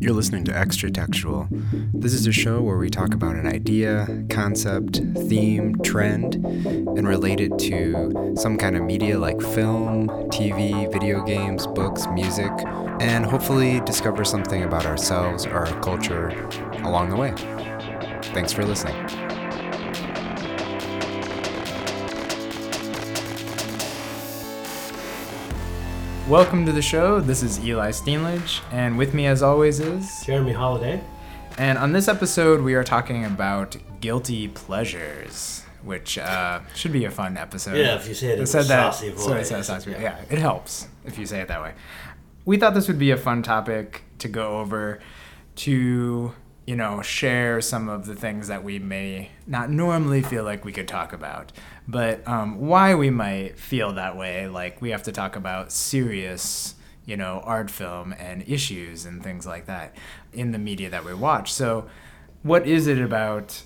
You're listening to Extra Textual. This is a show where we talk about an idea, concept, theme, trend, and relate it to some kind of media like film, TV, video games, books, music, and hopefully discover something about ourselves or our culture along the way. Thanks for listening. Welcome to the show. This is Eli Steenledge, and with me, as always, is Jeremy Holiday. And on this episode, we are talking about guilty pleasures, which uh, should be a fun episode. Yeah, if you say it in a said that, saucy so it voice. says saucy- Yeah. yeah, it helps if you say it that way. We thought this would be a fun topic to go over, to you know share some of the things that we may not normally feel like we could talk about, but um, why we might feel that way. Like we have to talk about serious you know, art film and issues and things like that in the media that we watch. So, what is it about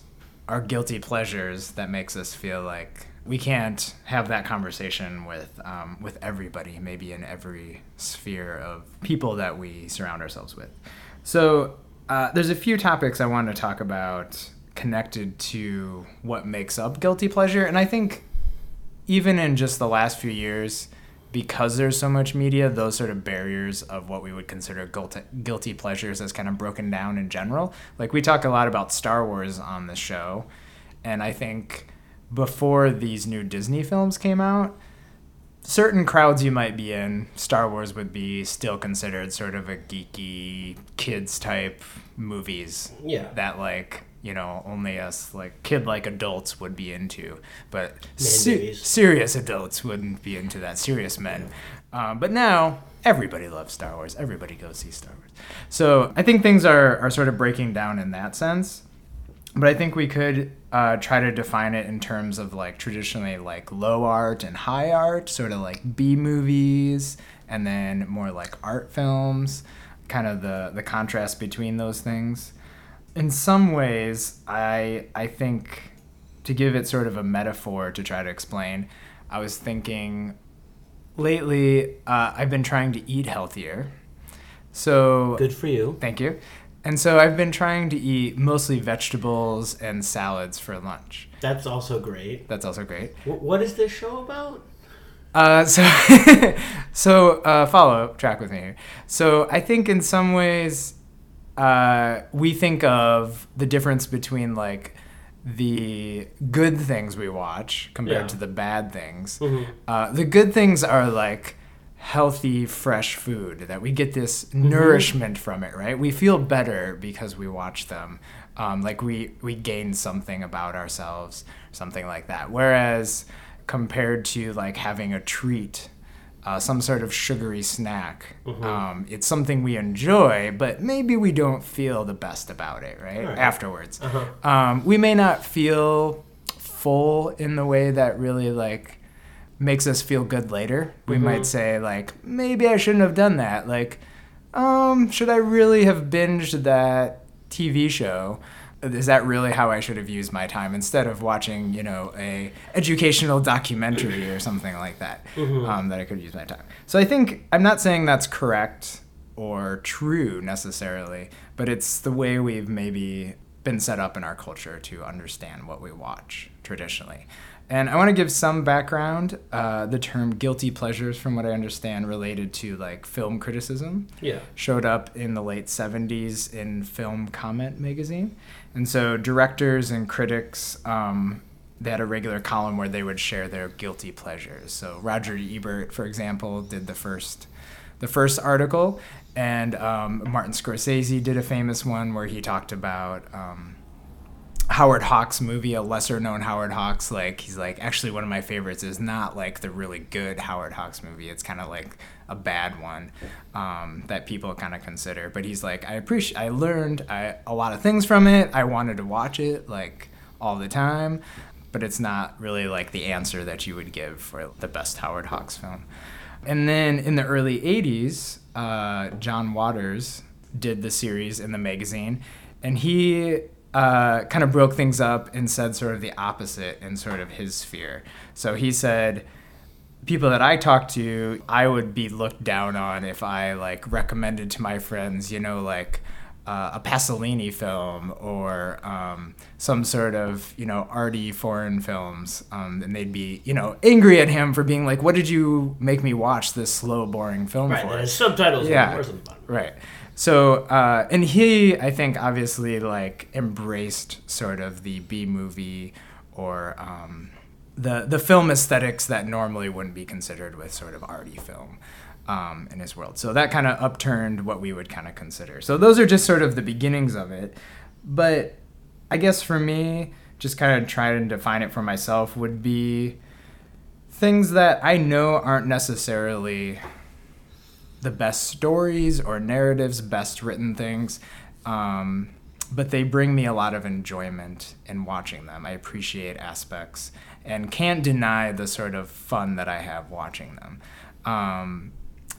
our guilty pleasures that makes us feel like we can't have that conversation with um, with everybody, maybe in every sphere of people that we surround ourselves with? So, uh, there's a few topics I want to talk about connected to what makes up guilty pleasure, and I think even in just the last few years, because there's so much media, those sort of barriers of what we would consider guilty, guilty pleasures has kind of broken down in general. Like we talk a lot about Star Wars on the show, and I think before these new Disney films came out, certain crowds you might be in, Star Wars would be still considered sort of a geeky kids type movies Yeah. that like you know only us like kid like adults would be into. But se- serious adults wouldn't be into that. Serious men. Um, but now everybody loves star wars. Everybody goes see star wars. So i think things are, are sort of breaking down in that sense but i think we could uh, try to define it in terms of like traditionally like low art and high art sort of like b movies and then more like art films kind of the the contrast between those things in some ways i i think to give it sort of a metaphor to try to explain i was thinking lately uh, i've been trying to eat healthier so Good for you. Thank you. And so I've been trying to eat mostly vegetables and salads for lunch. That's also great. That's also great. Wh- what is this show about? Uh, so, so uh, follow track with me here. So I think in some ways, uh, we think of the difference between like the good things we watch compared Yeah. to the bad things. Mhm. Uh, the good things are like healthy, fresh food that we get this nourishment from it, right? We feel better because we watch them. Um, like we we gain something about ourselves, something like that. Whereas compared to like having a treat, uh, some sort of sugary snack, um, it's something we enjoy, but maybe we don't feel the best about it, right? Right. Afterwards, Uh-huh. um, we may not feel full in the way that really like makes us feel good later. We might say like maybe I shouldn't have done that. Like, um, should I really have binged that TV show? Is that really how I should have used my time instead of watching, you know, a educational documentary or something like that? Um, that I could use my time. So I think I'm not saying that's correct or true necessarily, but it's the way we've maybe been set up in our culture to understand what we watch traditionally. And I want to give some background. Uh, the term guilty pleasures, from what I understand, related to like film criticism Yeah. showed up in the late 70s in Film Comment magazine. And so directors and critics, um, they had a regular column where they would share their guilty pleasures. So Roger Ebert, for example, did the first the first article, and um, Martin Scorsese did a famous one where he talked about um, Howard Hawks movie, a lesser known Howard Hawks. Like he's like actually one of my favorites is not like the really good Howard Hawks movie. It's kind of like a bad one um, that people kind of consider. But he's like I appreciate. I learned I, a lot of things from it. I wanted to watch it like all the time, but it's not really like the answer that you would give for the best Howard Hawks film. And then in the early 80s, uh, John Waters did the series in the magazine, and he uh, kind of broke things up and said sort of the opposite in sort of his sphere. So he said, people that I talk to, I would be looked down on if I like recommended to my friends, you know, like uh, a Pasolini film or um, some sort of you know arty foreign films, um, and they'd be you know angry at him for being like, "What did you make me watch this slow, boring film Right. for?" His subtitles Yeah. are worse than the. Right. So, uh, and he, I think, obviously, like embraced sort of the B movie or um, the the film aesthetics that normally wouldn't be considered with sort of arty film um, in his world. So that kind of upturned what we would kind of consider. So those are just sort of the beginnings of it. But I guess for me, just kind of trying to define it for myself would be things that I know aren't necessarily the best stories or narratives, best written things. Um, but they bring me a lot of enjoyment in watching them. I appreciate aspects and can't deny the sort of fun that I have watching them. Um,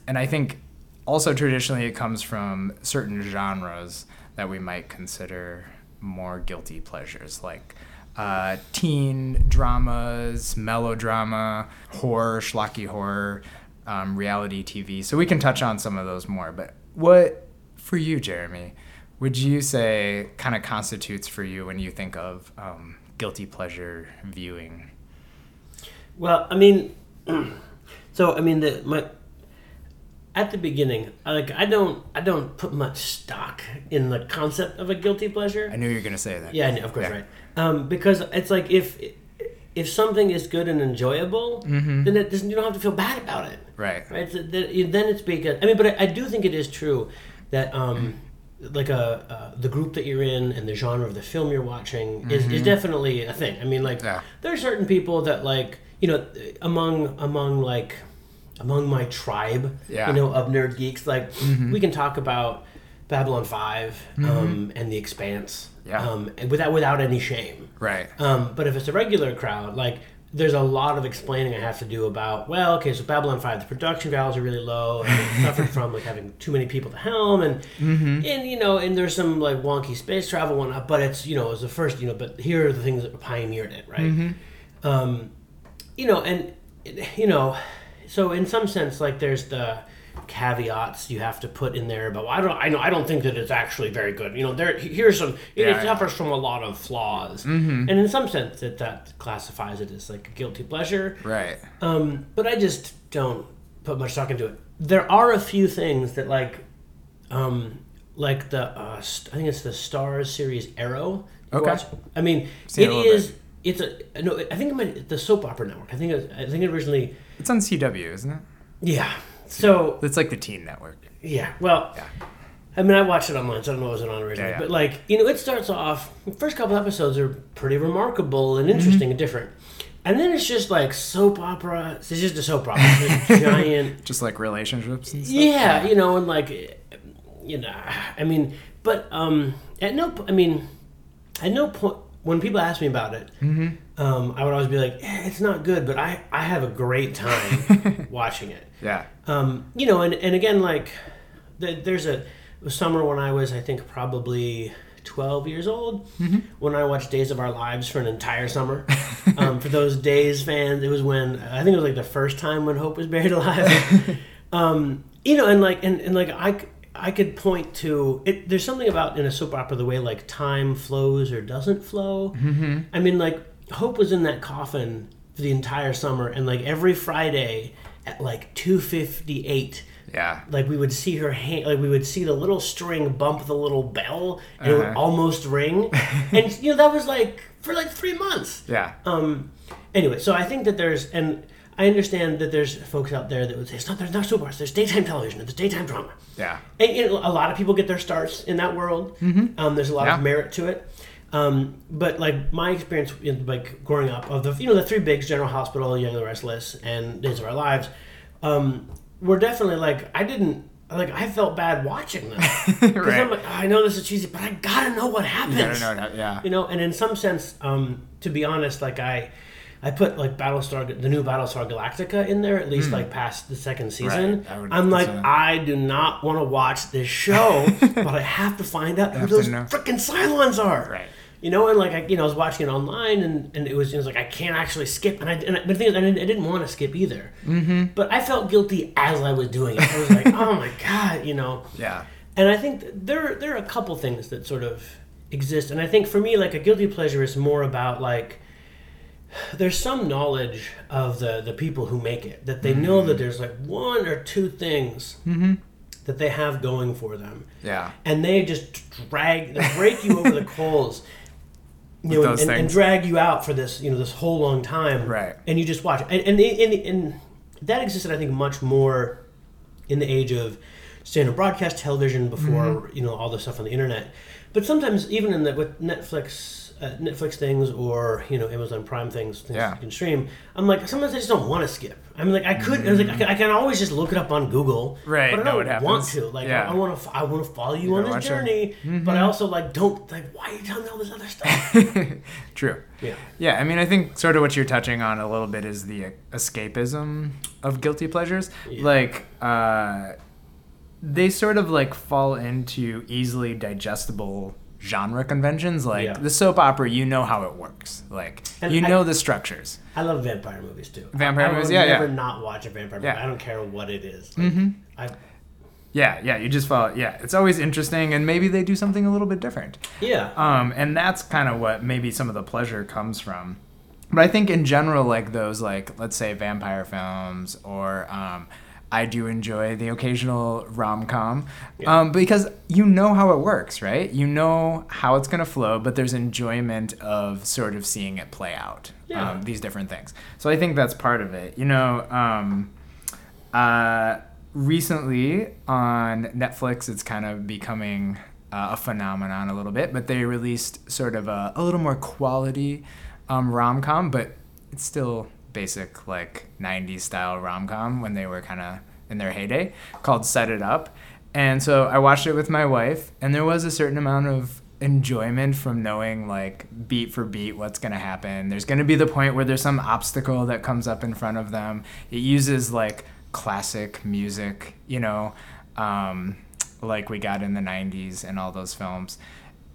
and I think also traditionally it comes from certain genres that we might consider more guilty pleasures, like uh, teen dramas, melodrama, horror, schlocky horror, um, reality TV. So we can touch on some of those more. But what, for you, Jeremy, would you say kind of constitutes for you when you think of um, guilty pleasure viewing? Well, I mean, so I mean the my at the beginning, I, like I don't I don't put much stock in the concept of a guilty pleasure. I knew you were going to say that. Yeah, I know, of course, Yeah. right. Um, because it's like if if something is good and enjoyable, then it doesn't, you don't have to feel bad about it, Right. right? So then it's because I mean, but I, I do think it is true that um, like a uh, the group that you're in and the genre of the film you're watching is, is definitely a thing. I mean, like Yeah. there are certain people that like you know among among like among my tribe, Yeah. you know, of nerd geeks, like we can talk about Babylon 5 um, and The Expanse, Yeah. um, and without without any shame. Right. Um, but if it's a regular crowd, like there's a lot of explaining I have to do about. Well, okay, so Babylon Five, the production values are really low, and suffered from like having too many people to helm, and and you know, and there's some like wonky space travel whatnot. But it's you know, it was the first, you know, but here are the things that pioneered it, right? Um, you know, and you know, so in some sense, like there's the caveats you have to put in there but I don't I know I don't think that it's actually very good. You know, there here's some it Yeah, suffers from a lot of flaws. And in some sense that that classifies it as like a guilty pleasure. Right. Um, but I just don't put much stock into it. There are a few things that like um like the uh, st- I think it's the Stars series Arrow. Okay. watch- I mean, Seen it it a little is it's a no I think it might, the soap opera network. I think it, I think it originally It's on CW, isn't it? yeah. So It's like the Teen Network. yeah, well, Yeah. I mean, I watched it online, so I don't know what was on originally. Yeah, yeah. But like, you know, it starts off. The first couple episodes are pretty remarkable and Mm-hmm. interesting and different, and then it's just like soap opera. It's just a soap opera, a giant. Just like relationships and stuff. Yeah, you know, and like, you know, I mean, but um, at no, I mean, at no point when people ask me about it, Mm-hmm. um, I would always be like, eh, it's not good, but I I have a great time watching it. Yeah. Um, you know, and, and again, like, the, there's a, summer when I was, I think, probably 12 years old when I watched Days of Our Lives for an entire summer. um, for those Days fans, it was when, I think it was like the first time when Hope was buried alive. um, you know, and like, and, and like, I, I could point to it. There's something about in a soap opera the way like time flows or doesn't flow. Mm-hmm. I mean, like Hope was in that coffin for the entire summer, and like every Friday at like two fifty eight, Yeah. like we would see her hand, like we would see the little string bump the little bell, and it would Uh-huh. almost ring, and you know that was like for like three months. Yeah. Um. Anyway, so I think that there's, and I understand that there's folks out there that would say it's not there's not soap operas, there's daytime television, there's daytime drama. Yeah. And, you know, a lot of people get their starts in that world. Mm-hmm. Um, there's a lot Yeah. of merit to it. Um, but like my experience in like growing up of the you know the three bigs General Hospital, Young and the Restless, and Days of Our Lives, um, were definitely like I didn't like I felt bad watching them because Right. I'm like "Oh, I know this is cheesy, but I gotta know what happens. You gotta know. Yeah. You know, and in some sense, um, to be honest, like I, I put like Battlestar, the new Battlestar Galactica in there at least like past the second season. Would I'm like, I do not want to watch this show, but I have to find out who those freaking Cylons are. Right. You know, and like I, you know, I was watching it online, and, and it was, it was like I can't actually skip, and I, and I but the thing is, I didn't, I didn't want to skip either. Mm-hmm. But I felt guilty as I was doing it. I was like, oh my god, you know. Yeah. and I think there there are a couple things that sort of exist, and I think for me, like a guilty pleasure is more about like there's some knowledge of the the people who make it that they know that there's like one or two things that they have going for them, Yeah. and they just drag they break you over the coals. You know, and, and, and drag you out for this, you know, this whole long time, Right. And you just watch, and and, and, and that existed, I think, much more in the age of standard broadcast television before Mm-hmm. you know all the stuff on the internet. But sometimes even in the with Netflix, uh, Netflix things or you know Amazon Prime things, things Yeah. you can stream. I'm like sometimes I just don't want to skip. I'm like I could, I was like I can, I can always just look it up on Google, Right, But I know don't what want to. Like Yeah. I, want to, I want to follow you, You on this journey. But I also like don't like why are you telling me all this other stuff? True. yeah. Yeah, I mean, I think sort of what you're touching on a little bit is the escapism of guilty pleasures. Yeah. Like, uh, they sort of like fall into easily digestible genre conventions. Like Yeah. the soap opera, you know how it works. Like, And you I- know the structures. I love vampire movies too. Vampire I, I movies, will yeah, yeah. never not watch a vampire movie. Yeah. I don't care what it is. Like, mm-hmm. I, Yeah, yeah, you just follow. Yeah, it's always interesting, and maybe they do something a little bit different. yeah. Um, and that's kind of what maybe some of the pleasure comes from. But I think in general, like those, like let's say vampire films, or um, I do enjoy the occasional rom com, um, because you know how it works, right? You know how it's gonna flow, but there's enjoyment of sort of seeing it play out. Yeah. Um, these different things. So I think that's part of it. You know, um, uh, recently on Netflix, it's kind of becoming uh, a phenomenon a little bit, but they released sort of a, a little more quality um, rom com, but it's still basic like 90s style rom com when they were kind of in their heyday called Set It Up. And so I watched it with my wife, and there was a certain amount of enjoyment from knowing like beat for beat what's going to happen. There's going to be the point where there's some obstacle that comes up in front of them. It uses like classic music, you know, um, like we got in the 90s and all those films.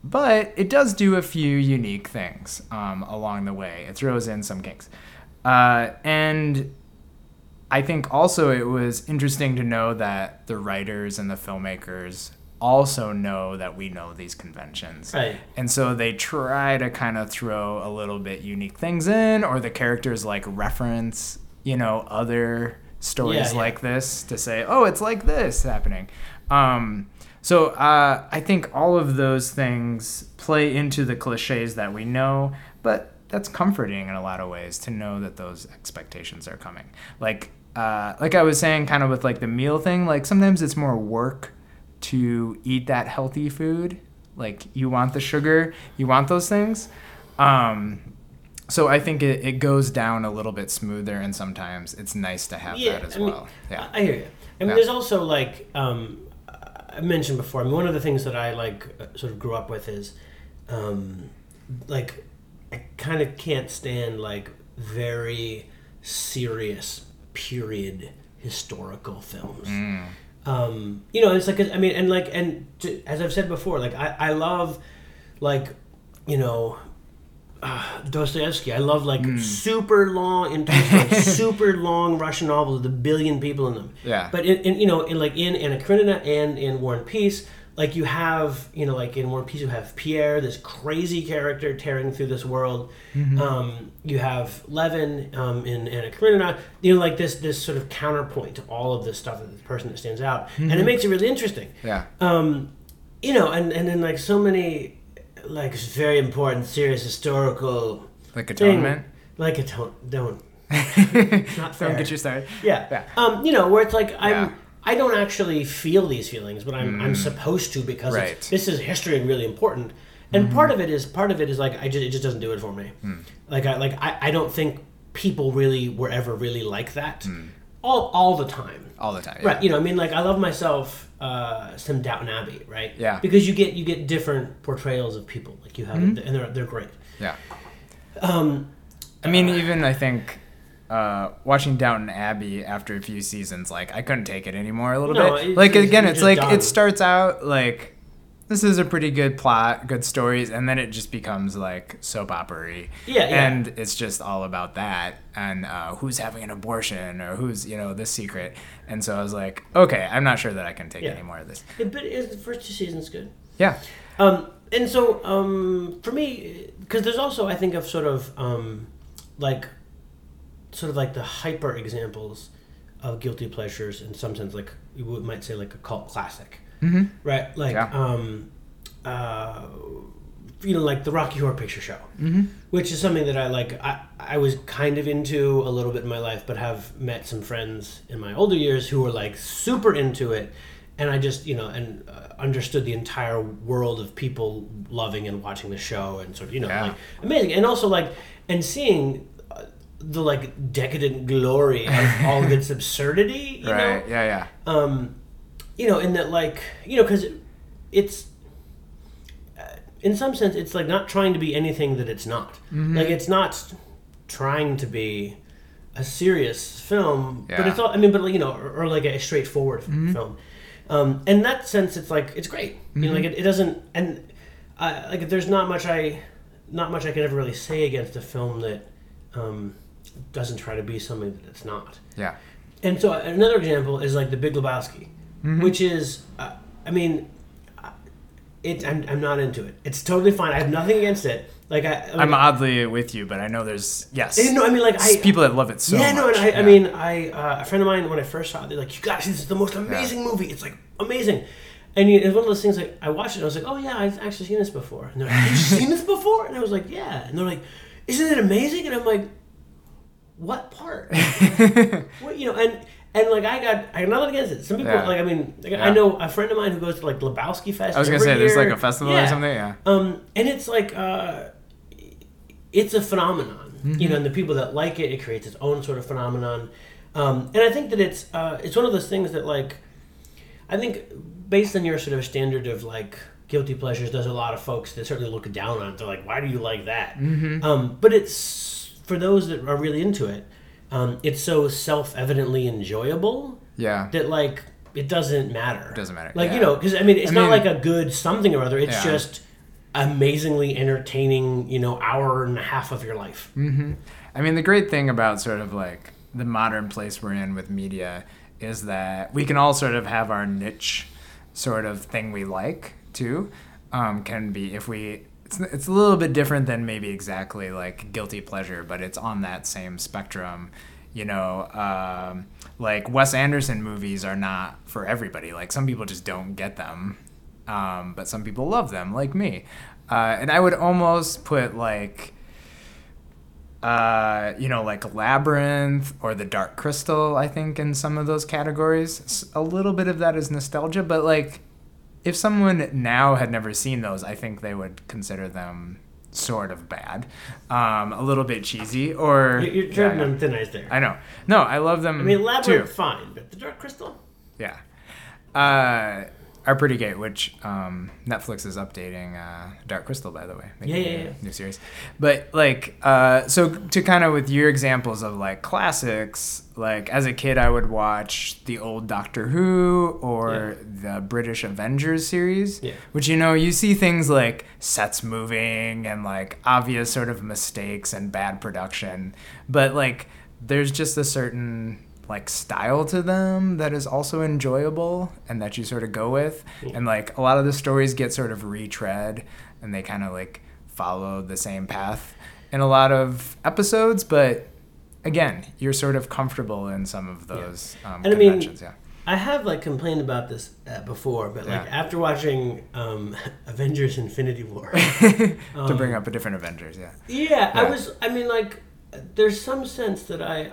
But it does do a few unique things um, along the way. It throws in some kinks. Uh, and I think also it was interesting to know that the writers and the filmmakers also know that we know these conventions. Right. And so they try to kind of throw a little bit unique things in, or the characters like reference, you know, other stories Yeah, yeah. like this to say, oh, it's like this happening. Um, so uh, I think all of those things play into the cliches that we know, but that's comforting in a lot of ways to know that those expectations are coming. Like, uh, like I was saying, kind of with like the meal thing. Like sometimes it's more work to eat that healthy food. Like you want the sugar, you want those things. Um, so I think it, it goes down a little bit smoother, and sometimes it's nice to have that as I mean, well. Yeah. I I hear you. I mean, Yeah. there's also like um, I mentioned before. I mean, one of the things that I like uh, sort of grew up with is um, like I kind of can't stand like very serious period historical films. Mm. Um, you know, it's like I mean, and like and to, as I've said before, like I, I love like you know uh, Dostoevsky. I love like Hmm. super long, super long Russian novels with a billion people in them. Yeah. But in, in you know, in like in Anna Karenina and in War and Peace, like you have you know, like in and Peace, you have Pierre, this crazy character tearing through this world. Mm-hmm. Um, you have Levin um, in Anna Karenina. You know, like this this sort of counterpoint to all of this stuff, the person that stands out, and it makes it really interesting Yeah. um, you know, and and then like so many like very important, serious historical Like thing, atonement. like a don't don't not fair. Don't get you started. yeah. Yeah. Um, you know, where it's like I'm. Yeah. Mm. I don't actually feel these feelings, but I'm, I'm supposed to because Right. this is history and really important. And Mm-hmm. part of it is part of it is like I just it just doesn't do it for me. Hmm. Like I like I, I don't think people really were ever really like that Hmm. all all the time. All the time. yeah. Right. You know, I mean, like I love myself uh, some Downton Abbey, right? Yeah. Because you get you get different portrayals of people. Like you have, Mm-hmm. and they're they're great. Yeah. Um, I mean, even I think uh, watching Downton Abbey after a few seasons, like I couldn't take it anymore a little No, bit. it's- like it's- again, it's like done. it starts out like this is a pretty good plot, good stories, and then it just becomes like soap opera Yeah, yeah. And it's just all about that and uh, who's having an abortion or who's, you know, this secret. And so I was like, okay, I'm not sure that I can take Yeah. any more of this. Yeah, but is the first two seasons good? Yeah. Um, and so um, for me, because there's also I think of sort of um, like sort of like the hyper examples of guilty pleasures in some sense, like you might say like a cult classic, Mm-hmm. right? Like Yeah. um, uh, you know, like the Rocky Horror Picture Show, Mm-hmm. which is something that I like. I I was kind of into a little bit in my life, but have met some friends in my older years who were like super into it, and I just you know and uh, understood the entire world of people loving and watching the show and sort of you know Yeah. like amazing, and also like and seeing. The like decadent glory of all of its absurdity, you know, Right. Yeah, yeah. um, you know, in that like you know, because it's uh, in some sense it's like not trying to be anything that it's not. Mm-hmm. Like it's not trying to be a serious film, but it's all. I mean, but like, you know, or, or like a straightforward Mm-hmm. film. Um, in that sense, it's like it's great. You know, like Mm-hmm. it, it doesn't and I like there's not much I not much I can ever really say against a film that um, doesn't try to be something that it's not. Yeah. And so another example is like the Big Lebowski, Mm-hmm. which is, uh, I mean, uh, it. I'm, I'm not into it. It's totally fine. I have nothing against it. Like I, like, I'm oddly with you, but I know there's yes. Eh, no, I mean, like I, people that love it so yeah, no, and I, yeah. I mean, I uh, a friend of mine when I first saw it, they're like, "You guys, this is the most amazing movie. It's like amazing." And you, it's one of those things like I watched it, and I was like, "Oh yeah, I've actually seen this before." And they're like, "Have you seen this before?" And I was like, "Yeah." And they're like, "Isn't it amazing?" And I'm like, "What part?" what, you know, and and like I got I'm not against it. Some people Yeah. like I mean like, Yeah. I know a friend of mine who goes to like Lebowski Fest. I was gonna say there's like a festival Yeah. or something. Yeah. Um, and it's like uh, it's a phenomenon, you Mm-hmm. know, and the people that like it, it creates its own sort of phenomenon. Um, and I think that it's uh, it's one of those things that like I think based on your sort of standard of like guilty pleasures, there's a lot of folks that certainly look down on it. They're like, why do you like that? Mm-hmm. Um, but it's for those that are really into it. Um, it's so self-evidently enjoyable Yeah. that like it doesn't matter. It doesn't matter, Like you know, because I mean, it's I not mean- like a good something or other. It's Yeah. just amazingly entertaining. You know, hour and a half of your life. Mm-hmm. I mean, the great thing about sort of like the modern place we're in with media is that we can all sort of have our niche sort of thing we like too. Um, can be if we. It's, it's a little bit different than maybe exactly like guilty pleasure, but it's on that same spectrum. You know, um, like Wes Anderson movies are not for everybody. Like some people just don't get them, um, but some people love them, like me. Uh, and I would almost put like uh, you know, like Labyrinth or The Dark Crystal, I think, in some of those categories. A little bit of that is nostalgia, but like, if someone now had never seen those, I think they would consider them sort of bad, um, a little bit cheesy, or You're, you're treading yeah. on thin ice there. I, I know. No, I love them. I mean, Labyrinth, too. fine, but the Dark Crystal. Yeah. Uh, are pretty great, which um, Netflix is updating uh, Dark Crystal, by the way. Yeah, yeah, yeah. New series. But, like, uh, so to kind of with your examples of, like, classics, like, as a kid, I would watch the old Doctor Who or the British Avengers series, Yeah. which, you know, you see things like sets moving and, like, obvious sort of mistakes and bad production. But, like, there's just a certain like style to them that is also enjoyable and that you sort of go with. And like a lot of the stories get sort of retread and they kind of like follow the same path in a lot of episodes but again you're sort of comfortable in some of those um, And I mean, conventions yeah. I have like complained about this uh, before, but like Yeah. after watching um, Avengers: Infinity War, um, to bring up a different avengers yeah. Yeah, I was. I mean, like, there's some sense that I-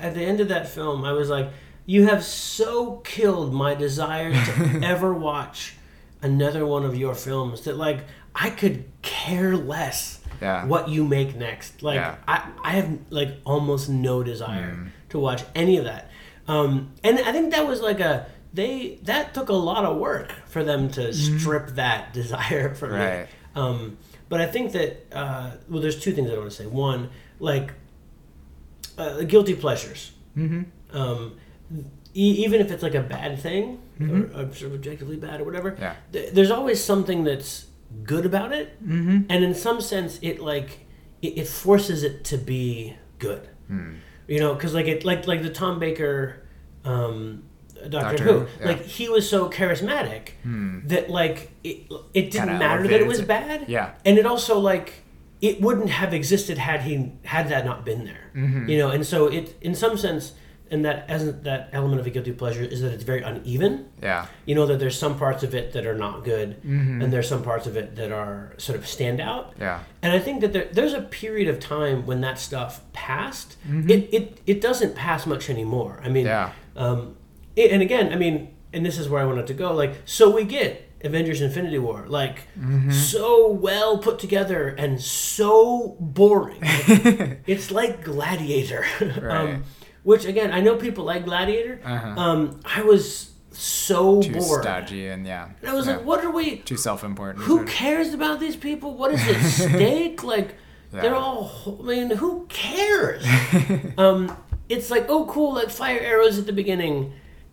at the end of that film, I was like, you have so killed my desire to ever watch another one of your films that, like, I could care less Yeah. what you make next. Like, Yeah. I, I have, like, almost no desire to watch any of that. Um, and I think that was like a. They that took a lot of work for them to strip that desire from me. Um, but I think that uh, well, there's two things I want to say. One, like uh, guilty pleasures. mm-hmm. Um, e- even if it's like a bad thing Mhm. or, or sort of objectively bad or whatever, Yeah. th- there's always something that's good about it, Mm-hmm. and in some sense, it like it, it forces it to be good. Hmm. You know, because like it like like the Tom Baker, um, Doctor, Doctor Who, yeah. like he was so charismatic that like it it didn't Kinda matter that it was it. bad. Yeah. and it also like it wouldn't have existed had he had that not been there. Mm-hmm. You know, and so it in some sense. And that as that element of a guilty pleasure is that it's very uneven Yeah. you know that there's some parts of it that are not good Mm-hmm. and there's some parts of it that are sort of stand out Yeah. and i think that there, there's a period of time when that stuff passed Mm-hmm. it, it it doesn't pass much anymore i mean Yeah. um it, and again i mean and this is where i wanted to go like so we get avengers infinity war like Mm-hmm. so well put together and so boring it's like gladiator Right. um, which again i know people like gladiator Uh-huh. um, i was so Too bored stodgy and yeah. and I was yeah. like, what are we? Too self-important. Who cares about these people? What is at stake? Like, they're all. I mean, who cares? um, it's like, oh, cool, like fire arrows at the beginning,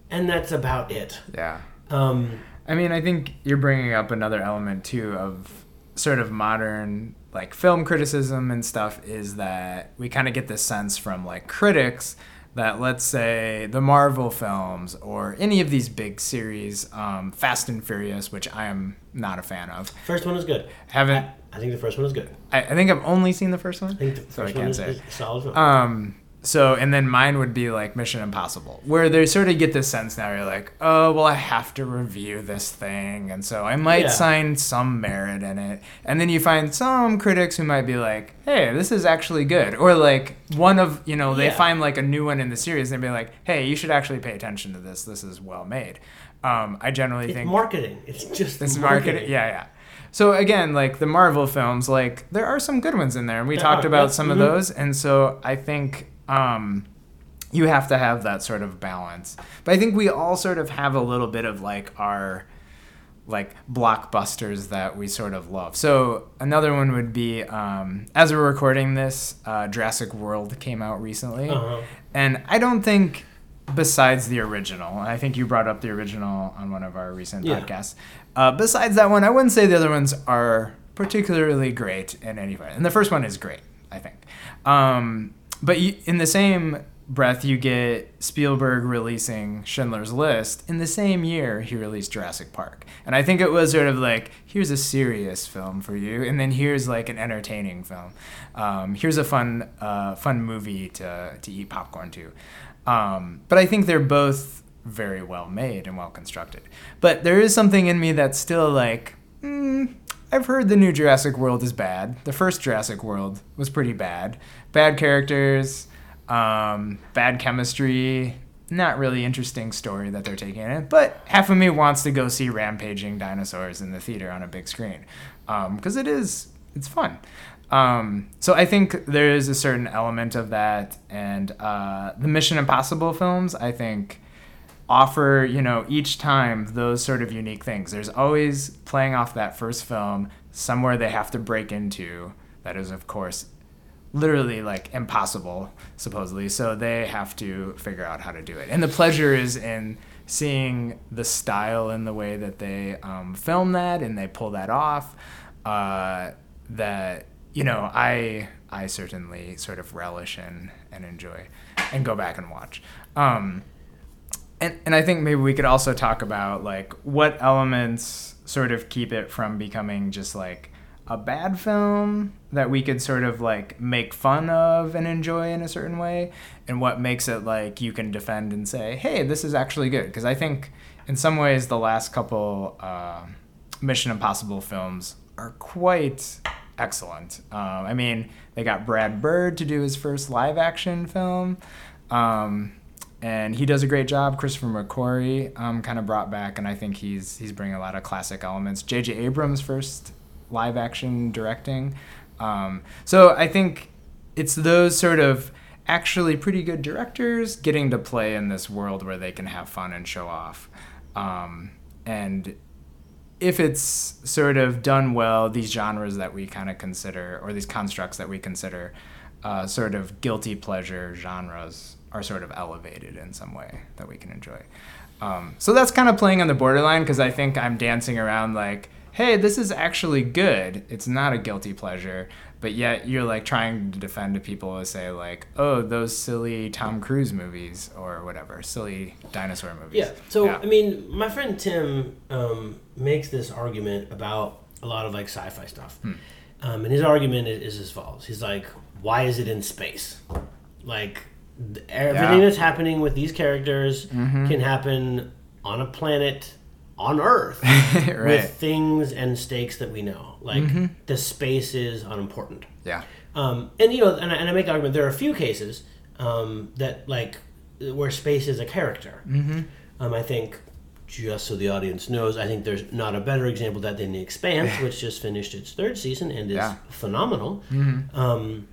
and that's about it. Yeah. Um, I mean, I think you're bringing up another element too of sort of modern like film criticism and stuff is that we kind of get this sense from like critics that let's say the Marvel films or any of these big series, um, Fast and Furious, which I am not a fan of, first one is good. haven't. I think the first one is good. I, I think I've only seen the first one, I think the so I can't is, say. solid film. Um, so and then mine would be like Mission Impossible, where they sort of get this sense now. You're like, oh well, I have to review this thing, and so I might Yeah. sign some merit in it. And then you find some critics who might be like, hey, this is actually good, or like one of you know they Yeah. find like a new one in the series and be like, hey, you should actually pay attention to this. This is well made. Um, I generally it's think marketing. It's just this marketing. market, yeah, yeah. So again, like the Marvel films, like there are some good ones in there, and we There talked are, about yeah, some of mhm. those. And so I think um, you have to have that sort of balance. But I think we all sort of have a little bit of like our like blockbusters that we sort of love. So another one would be um, as we're recording this, uh, Jurassic World came out recently, Uh-huh. and I don't think besides the original, I think you brought up the original on one of our recent Yeah. podcasts. Uh, besides that one, I wouldn't say the other ones are particularly great in any way. And the first one is great, I think. Um, but you, in the same breath, you get Spielberg releasing Schindler's List. In the same year, he released Jurassic Park. And I think it was sort of like, here's a serious film for you, and then here's like an entertaining film. Um, here's a fun, uh, fun movie to, to eat popcorn to. Um, but I think they're both very well made and well constructed. But there is something in me that's still like, mm, I've heard the new Jurassic World is bad. The first Jurassic World was pretty bad. Bad characters, um, bad chemistry, not really interesting story that they're taking in. But half of me wants to go see rampaging dinosaurs in the theater on a big screen because it is it's fun. Um, so I think there is a certain element of that, and uh, the Mission Impossible films, I think, offer you know each time those sort of unique things. There's always playing off that first film somewhere they have to break into. That is, of course, literally like impossible supposedly. So they have to figure out how to do it, and the pleasure is in seeing the style and the way that they um, film that and they pull that off. Uh, that you know I I certainly sort of relish in and enjoy and go back and watch. Um, and and I think maybe we could also talk about like what elements sort of keep it from becoming just like a bad film that we could sort of like make fun of and enjoy in a certain way and what makes it like you can defend and say hey this is actually good because i think in some ways the last couple uh, mission impossible films are quite excellent um, i mean they got brad bird to do his first live action film um, and he does a great job. Christopher McQuarrie um, kind of brought back, and I think he's he's bringing a lot of classic elements. J.J. Abrams' first live action directing, um, so I think it's those sort of actually pretty good directors getting to play in this world where they can have fun and show off, um, and if it's sort of done well, these genres that we kind of consider, or these constructs that we consider, uh, sort of guilty pleasure genres, are sort of elevated in some way that we can enjoy. Um, so that's kind of playing on the borderline because I think I'm dancing around like, hey, this is actually good. It's not a guilty pleasure, but yet you're like trying to defend to people who say like, oh, those silly Tom Cruise movies or whatever, silly dinosaur movies. Yeah. So I mean, my friend Tim um, makes this argument about a lot of like sci-fi stuff, Hmm. um, and his argument is, is as follows: He's like, "Why is it in space? Like th- everything Yeah. Mm-hmm. that's happening with these characters can happen on a planet." On Earth, right. Mm-hmm. with things and stakes that we know, like the space is unimportant. yeah. Um, and you know, and I, and I make the argument there are a few cases um, that like where space is a character. Mm-hmm. Um, I think just so the audience knows, I think there's not a better example of that than The Expanse, which just finished its third season and is Yeah. phenomenal. Um,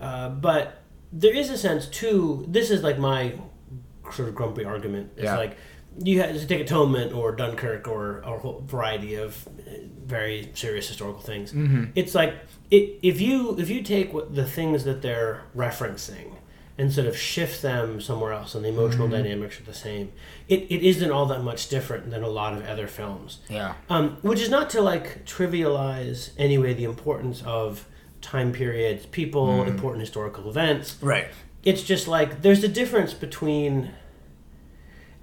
uh, but there is a sense too. This is like my sort of grumpy argument. It's Yeah. like you have to take Atonement or Dunkirk or, or a whole variety of uh, very serious historical things. It's like it, if you if you take what the things that they're referencing and sort of shift them somewhere else and the emotional dynamics are the same, it, it isn't all that much different than a lot of other films. Yeah. Um, which is not to like trivialize anyway the importance of time periods, people, important historical events. Right. It's just like there's a difference between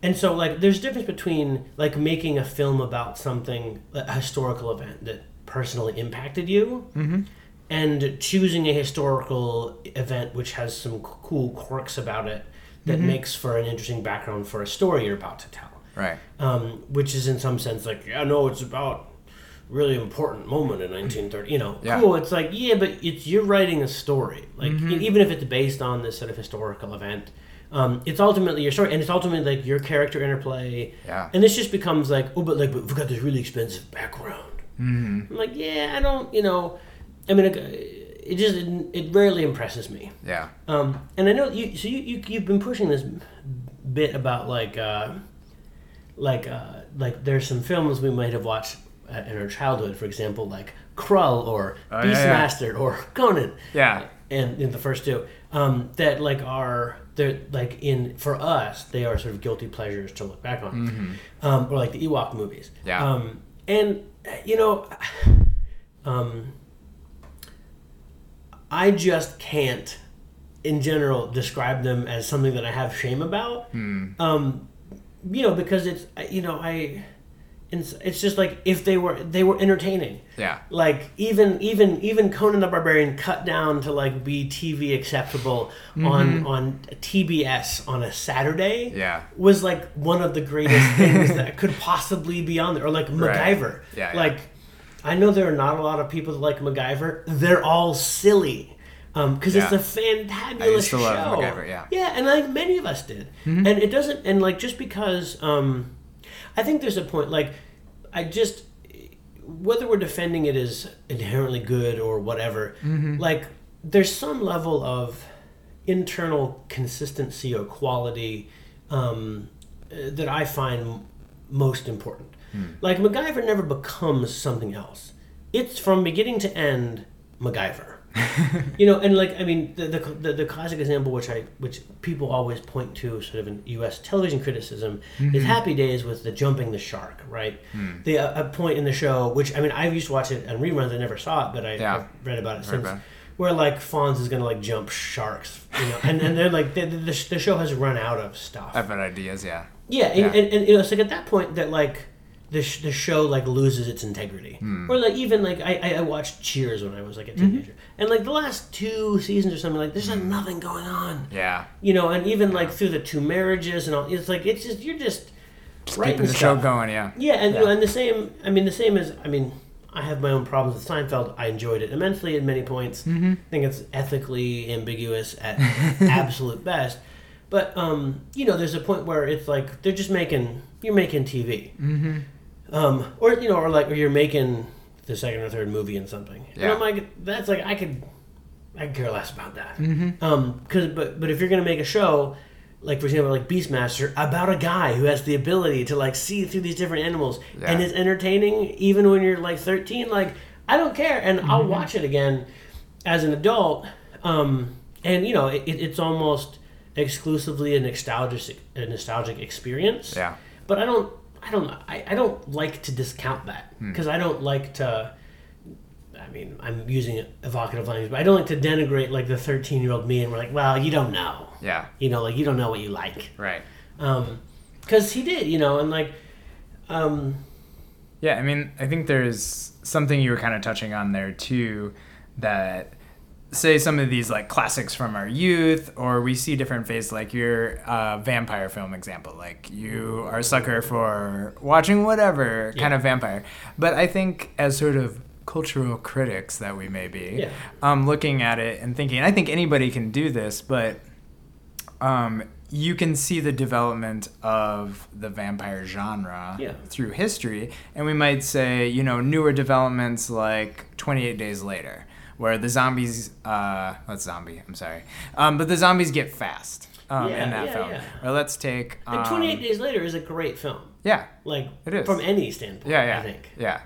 and so like there's a difference between like making a film about something a historical event that personally impacted you mm-hmm. and choosing a historical event which has some cool quirks about it that mm-hmm. makes for an interesting background for a story you're about to tell. Right. um, which is in some sense like yeah no it's about really important moment in 1930 you know Yeah. cool it's like yeah but it's you're writing a story. Like mm-hmm. e- even if it's based on this sort of historical event um, it's ultimately your story and it's ultimately like your character interplay Yeah. and this just becomes like oh but like but we've got this really expensive background Mm-hmm. i'm like yeah i don't you know i mean it, it just it, it rarely impresses me Yeah. um, and I know you. So you, you you've been pushing this bit about like uh, like uh, like there's some films we might have watched uh, in our childhood, for example, like Krull or Oh, yeah, yeah. Or Conan, Yeah. and in the first two, um, that like are they're like in for us they are sort of guilty pleasures to look back on, um, or like the Ewok movies. Mm-hmm. Yeah. Um, and you know, um, I just can't, in general, describe them as something that I have shame about. Hmm. Um, you know, because it's you know I, it's, it's just like if they were they were entertaining. Yeah. Like even even even Conan the Barbarian cut down to like be TV acceptable on on TBS on a Saturday. Mm-hmm. Yeah. was like one of the greatest things that could possibly be on there. Or like Right. MacGyver. Yeah, yeah. Like I know there are not a lot of people that like MacGyver. They're all silly. Um, Because it's Yeah. a fantabulous show. love MacGyver, yeah. Yeah, and like many of us did. Mm-hmm. And it doesn't and like just because um I think there's a point like I just whether we're defending it as inherently good or whatever, Mm-hmm. like there's some level of internal consistency or quality um, that I find most important. Hmm. Like MacGyver never becomes something else. It's from beginning to end MacGyver. you know, and like I mean, the, the the the classic example, which I which people always point to, sort of in U.S. television criticism, is Happy Days with the jumping the shark, right? The uh, a point in the show, which I mean, I used to watch it on reruns. I never saw it, but I, Yeah. I've read about it since. about it. Where like Fonz is gonna like jump sharks, you know, and and they're like the, the, the show has run out of stuff. I've had ideas. Yeah. Yeah, and, Yeah. And, and, you know, it's like at that point that like the, sh- the show like loses its integrity, Hmm. or like even like I, I watched Cheers when I was like a Mm-hmm. teenager, and like the last two seasons or something like there's like nothing going on, Yeah. you know, and even like through the two marriages and all, it's like it's just you're just, writing Keeping the show going. Yeah. Yeah, and you know, Yeah. and the same. I mean, the same as I mean, I have my own problems with Seinfeld. I enjoyed it immensely at many points. Mm-hmm. I think it's ethically ambiguous at absolute best. But um, you know, there's a point where it's like they're just making you're making TV, mm-hmm. Um, or you know, or like or you're making the second or third movie in something. And Yeah. I'm like, that's like I could, I could care less about that. Mm-hmm. Um, cause but but if you're gonna make a show, like for example, like Beastmaster, about a guy who has the ability to like see through these different animals Yeah. and is entertaining even when you're like 13, like I don't care, and I'll watch it again as an adult. Um, and you know, it, it- it's almost exclusively a nostalgic a nostalgic experience. Yeah. But I don't I don't I, I don't like to discount that Hmm. because I don't like to. I mean, I'm using evocative language, but I don't like to denigrate like the 13 year old me, and we're like, well, you don't know, Yeah. you know, like you don't know what you like, Right. um, because he did, you know, and like, um, Yeah, I mean, I think there's something you were kind of touching on there too that say some of these like classics from our youth or we see different phases like your uh, vampire film example like you are a sucker for watching whatever kind of vampire but i think as sort of cultural critics that we may be Yeah. um, looking at it and thinking i think anybody can do this but um, you can see the development of the vampire genre Yeah. through history, and we might say, you know, newer developments like 28 Days Later, where the zombies, uh, that's zombie, I'm sorry, um, but the zombies get fast um, Yeah, in that yeah, film. yeah. Or let's take, um, and 28 Days Later is a great film, yeah, like It is. from any standpoint. yeah, yeah, I think. yeah.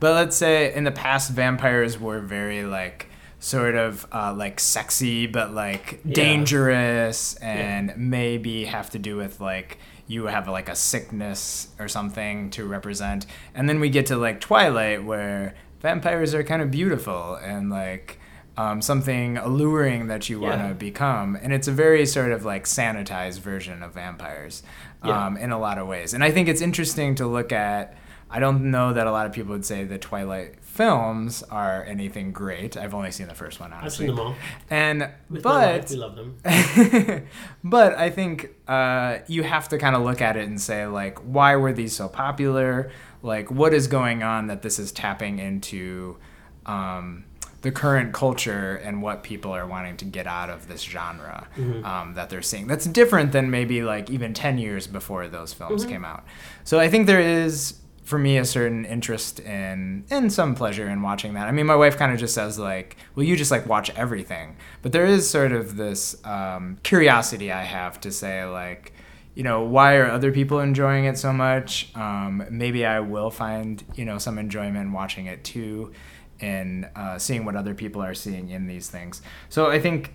But let's say in the past, vampires were very like sort of uh, like sexy, but like Yeah. dangerous, and maybe have to do with like you have like a sickness or something to represent. And then we get to like Twilight, where vampires are kind of beautiful and like. Um, something alluring that you want to Yeah. become, and it's a very sort of like sanitized version of vampires Yeah. um, in a lot of ways. And I think it's interesting to look at. I don't know that a lot of people would say the Twilight films are anything great. I've only seen the first one, I've honestly. seen them all. And With but we love them. but I think uh, you have to kind of look at it and say like, why were these so popular? Like, what is going on that this is tapping into um, the current culture and what people are wanting to get out of this genre um, that they're seeing? That's different than maybe like even ten years before those films came out. So I think there is. For me, a certain interest in and some pleasure in watching that. I mean, my wife kind of just says like, "Well, you just like watch everything," but there is sort of this um, curiosity I have to say like, you know, why are other people enjoying it so much? Um, maybe I will find you know some enjoyment watching it too, and uh, seeing what other people are seeing in these things. So I think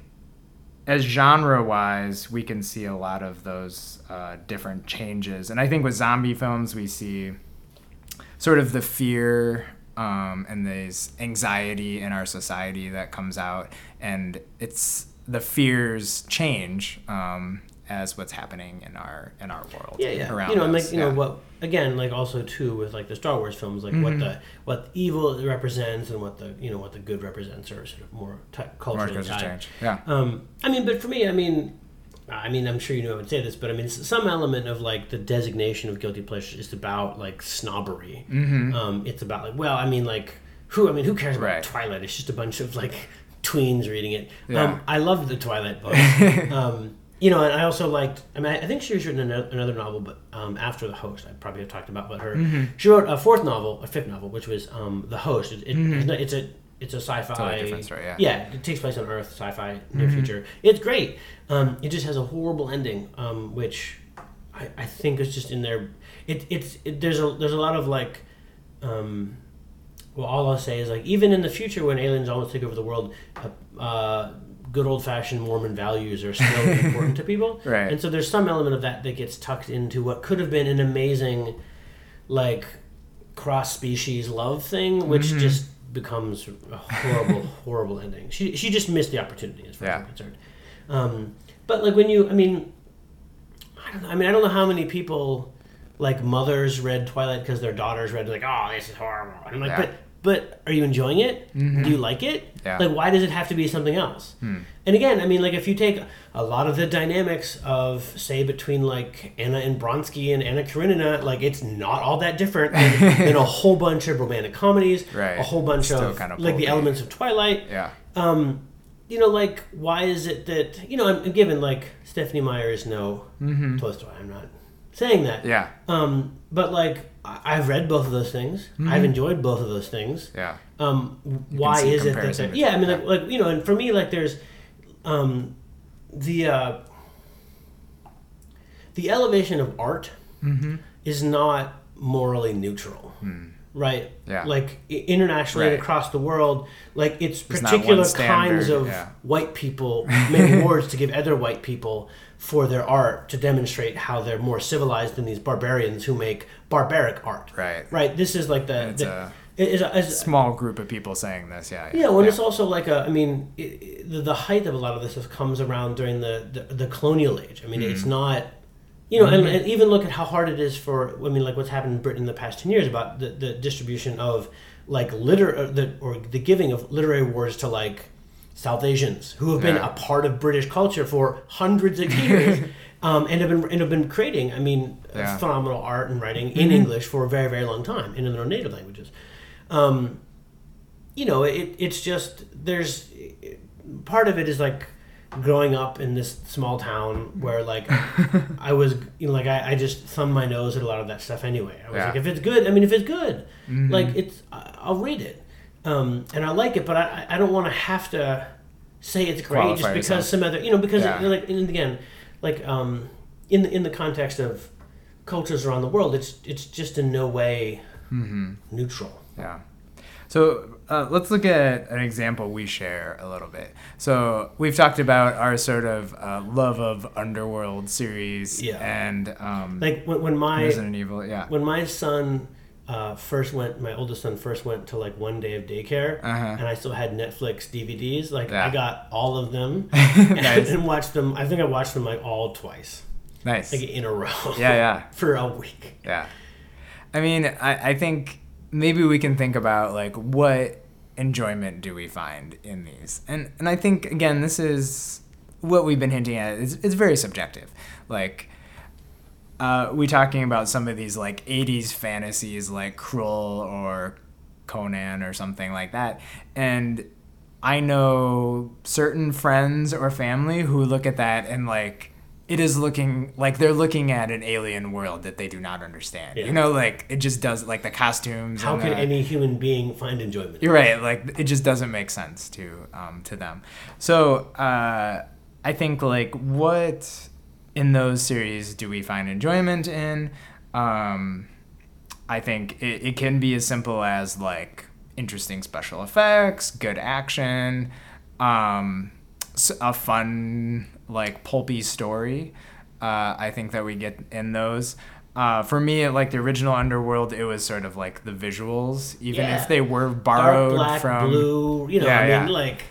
as genre wise, we can see a lot of those uh, different changes. And I think with zombie films, we see sort of the fear um, and this anxiety in our society that comes out. And it's the fears change um, as what's happening in our in our world. Yeah, yeah. Around you know, and like you know what again, like also too with like the Star Wars films, like what Mm-hmm. the what evil represents and what the you know what the good represents are sort of more t- culturally culture tied. change. Yeah. Um, I mean, but for me, I mean, I mean, I'm sure you know I would say this, but I mean, some element of like the designation of guilty pleasure is about like snobbery. Mm-hmm. Um, it's about like, well, I mean, like who? I mean, who cares about Right. Twilight? It's just a bunch of like tweens reading it. Yeah. Um, I loved the Twilight book. um, you know, and I also liked. I mean, I think she was written another, novel, but um, after the host, I probably have talked about. But her, Mm-hmm. she wrote a fourth novel, a fifth novel, which was um, the host. It, it, it's, not, it's a it's a sci-fi. Totally different story, yeah. Yeah, it takes place on Earth, sci-fi, near Mm-hmm. future. It's great. Um, it just has a horrible ending, um, which I, I think is just in there. It, it's it, there's a there's a lot of like, um, well, all I'll say is like even in the future when aliens almost take over the world, uh, uh, good old fashioned Mormon values are still important to people. Right. And so there's some element of that that gets tucked into what could have been an amazing, like, cross species love thing, which Mm-hmm. just becomes a horrible, horrible ending. She she just missed the opportunity as far as I'm concerned. Um, but like when you, I mean, I don't know. I mean, I don't know how many people like mothers read Twilight because their daughters read like, oh, this is horrible. And I'm like, Yeah. but but are you enjoying it? Do you like it? Yeah. Like, why does it have to be something else? And again, I mean, like if you take a lot of the dynamics of say between like Anna and Vronsky and Anna Karenina, like it's not all that different than, than a whole bunch of romantic comedies, Right. a whole bunch Still of kind of like the elements of Twilight Yeah. um, you know, like why is it that you know? I'm given like Stephenie Meyer is no Tolstoy. I'm not saying that. Mm-hmm. Yeah. Um, but like I've read both of those things. I've enjoyed both of those things. Yeah. Um, why is it that? they're- Yeah, I mean, like, like you know, and for me, like there's um, the uh, the elevation of art Mm-hmm. is not morally neutral. right? Yeah. Like internationally and across the world, like it's There's particular kinds of yeah. white people making awards to give other white people for their art to demonstrate how they're more civilized than these barbarians who make barbaric art. Right. Right. This is like the, It's the a it is a, is- small group of people saying this. Yeah. yeah, when it's also like a, I mean, it, it- the, the height of a lot of this stuff comes around during the, the, the colonial age. I mean, it's Mm-hmm. not, you know, and, and even look at how hard it is for, I mean, like what's happened in Britain in the past 10 years about the, the distribution of like liter, uh, the, or the giving of literary awards to like South Asians who have been Yeah. a part of British culture for hundreds of years. Um, and have been and have been creating, I mean, Yeah. phenomenal art and writing in English for a very very long time and in their native languages. Um, you know, it, it's just there's part of it is like growing up in this small town where like I was you know like I, I just thumbed my nose at a lot of that stuff anyway. I was Yeah. like, if it's good, I mean, if it's good, like it's I'll read it, um, and I like it, but I I don't want to have to say it's great Qualify just because yourself. some other you know because Yeah. like and again like um in the in the context of cultures around the world, it's it's just in no way Mm-hmm. neutral. Yeah. So uh, let's look at an example we share a little bit. So we've talked about our sort of uh, love of Underworld series Yeah. and um, Like when, when my Resident Evil. Yeah. when my son uh, first went, my oldest son first went to like one day of daycare, Uh-huh. and I still had Netflix DVDs. Like Yeah. I got all of them and, Nice. and watched them. I think I watched them like all twice, Nice. like in a row. Yeah, yeah. for a week. Yeah. I mean, I, I think maybe we can think about like what enjoyment do we find in these? And and I think again this is what we've been hinting at. It's, it's very subjective. Like uh, we talking about some of these like 80s fantasies like Krull or Conan or something like that. And I know certain friends or family who look at that and like it is looking like they're looking at an alien world that they do not understand. Yeah. You know, like it just does like the costumes. How can the- any human being find enjoyment? you're right. Like it just doesn't make sense to um, to them. So uh, I think like what in those series do we find enjoyment in? Um, I think it, it can be as simple as like interesting special effects, good action, um, a fun like pulpy story. Uh, I think that we get in those. Uh, for me, like the original Underworld, it was sort of like the visuals, even Yeah. if they were borrowed Dark black, from. blue. You know, Yeah, I mean, yeah. like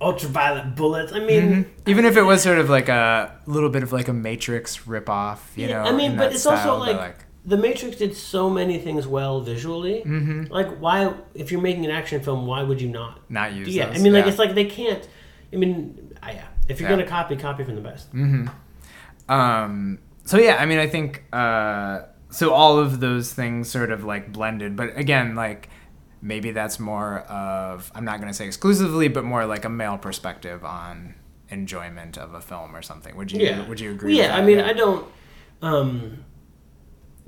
ultraviolet bullets. I mean, Even if it was sort of like a little bit of like a Matrix ripoff, you Yeah, know. I mean, but it's style, also but, like, the Matrix did so many things well visually. Mhm. Like, why, if you're making an action film, why would you not? not use Yeah, those. I mean, like yeah. it's like they can't. I mean, I, yeah. If you're Yeah. gonna copy, copy from the best. Mm-hmm. Um, so yeah, I mean, I think uh, so. All of those things sort of like blended, but again, like maybe that's more of I'm not gonna say exclusively, but more like a male perspective on enjoyment of a film or something. Would you Yeah. Would you agree? Yeah, with that? I mean, I don't. Um,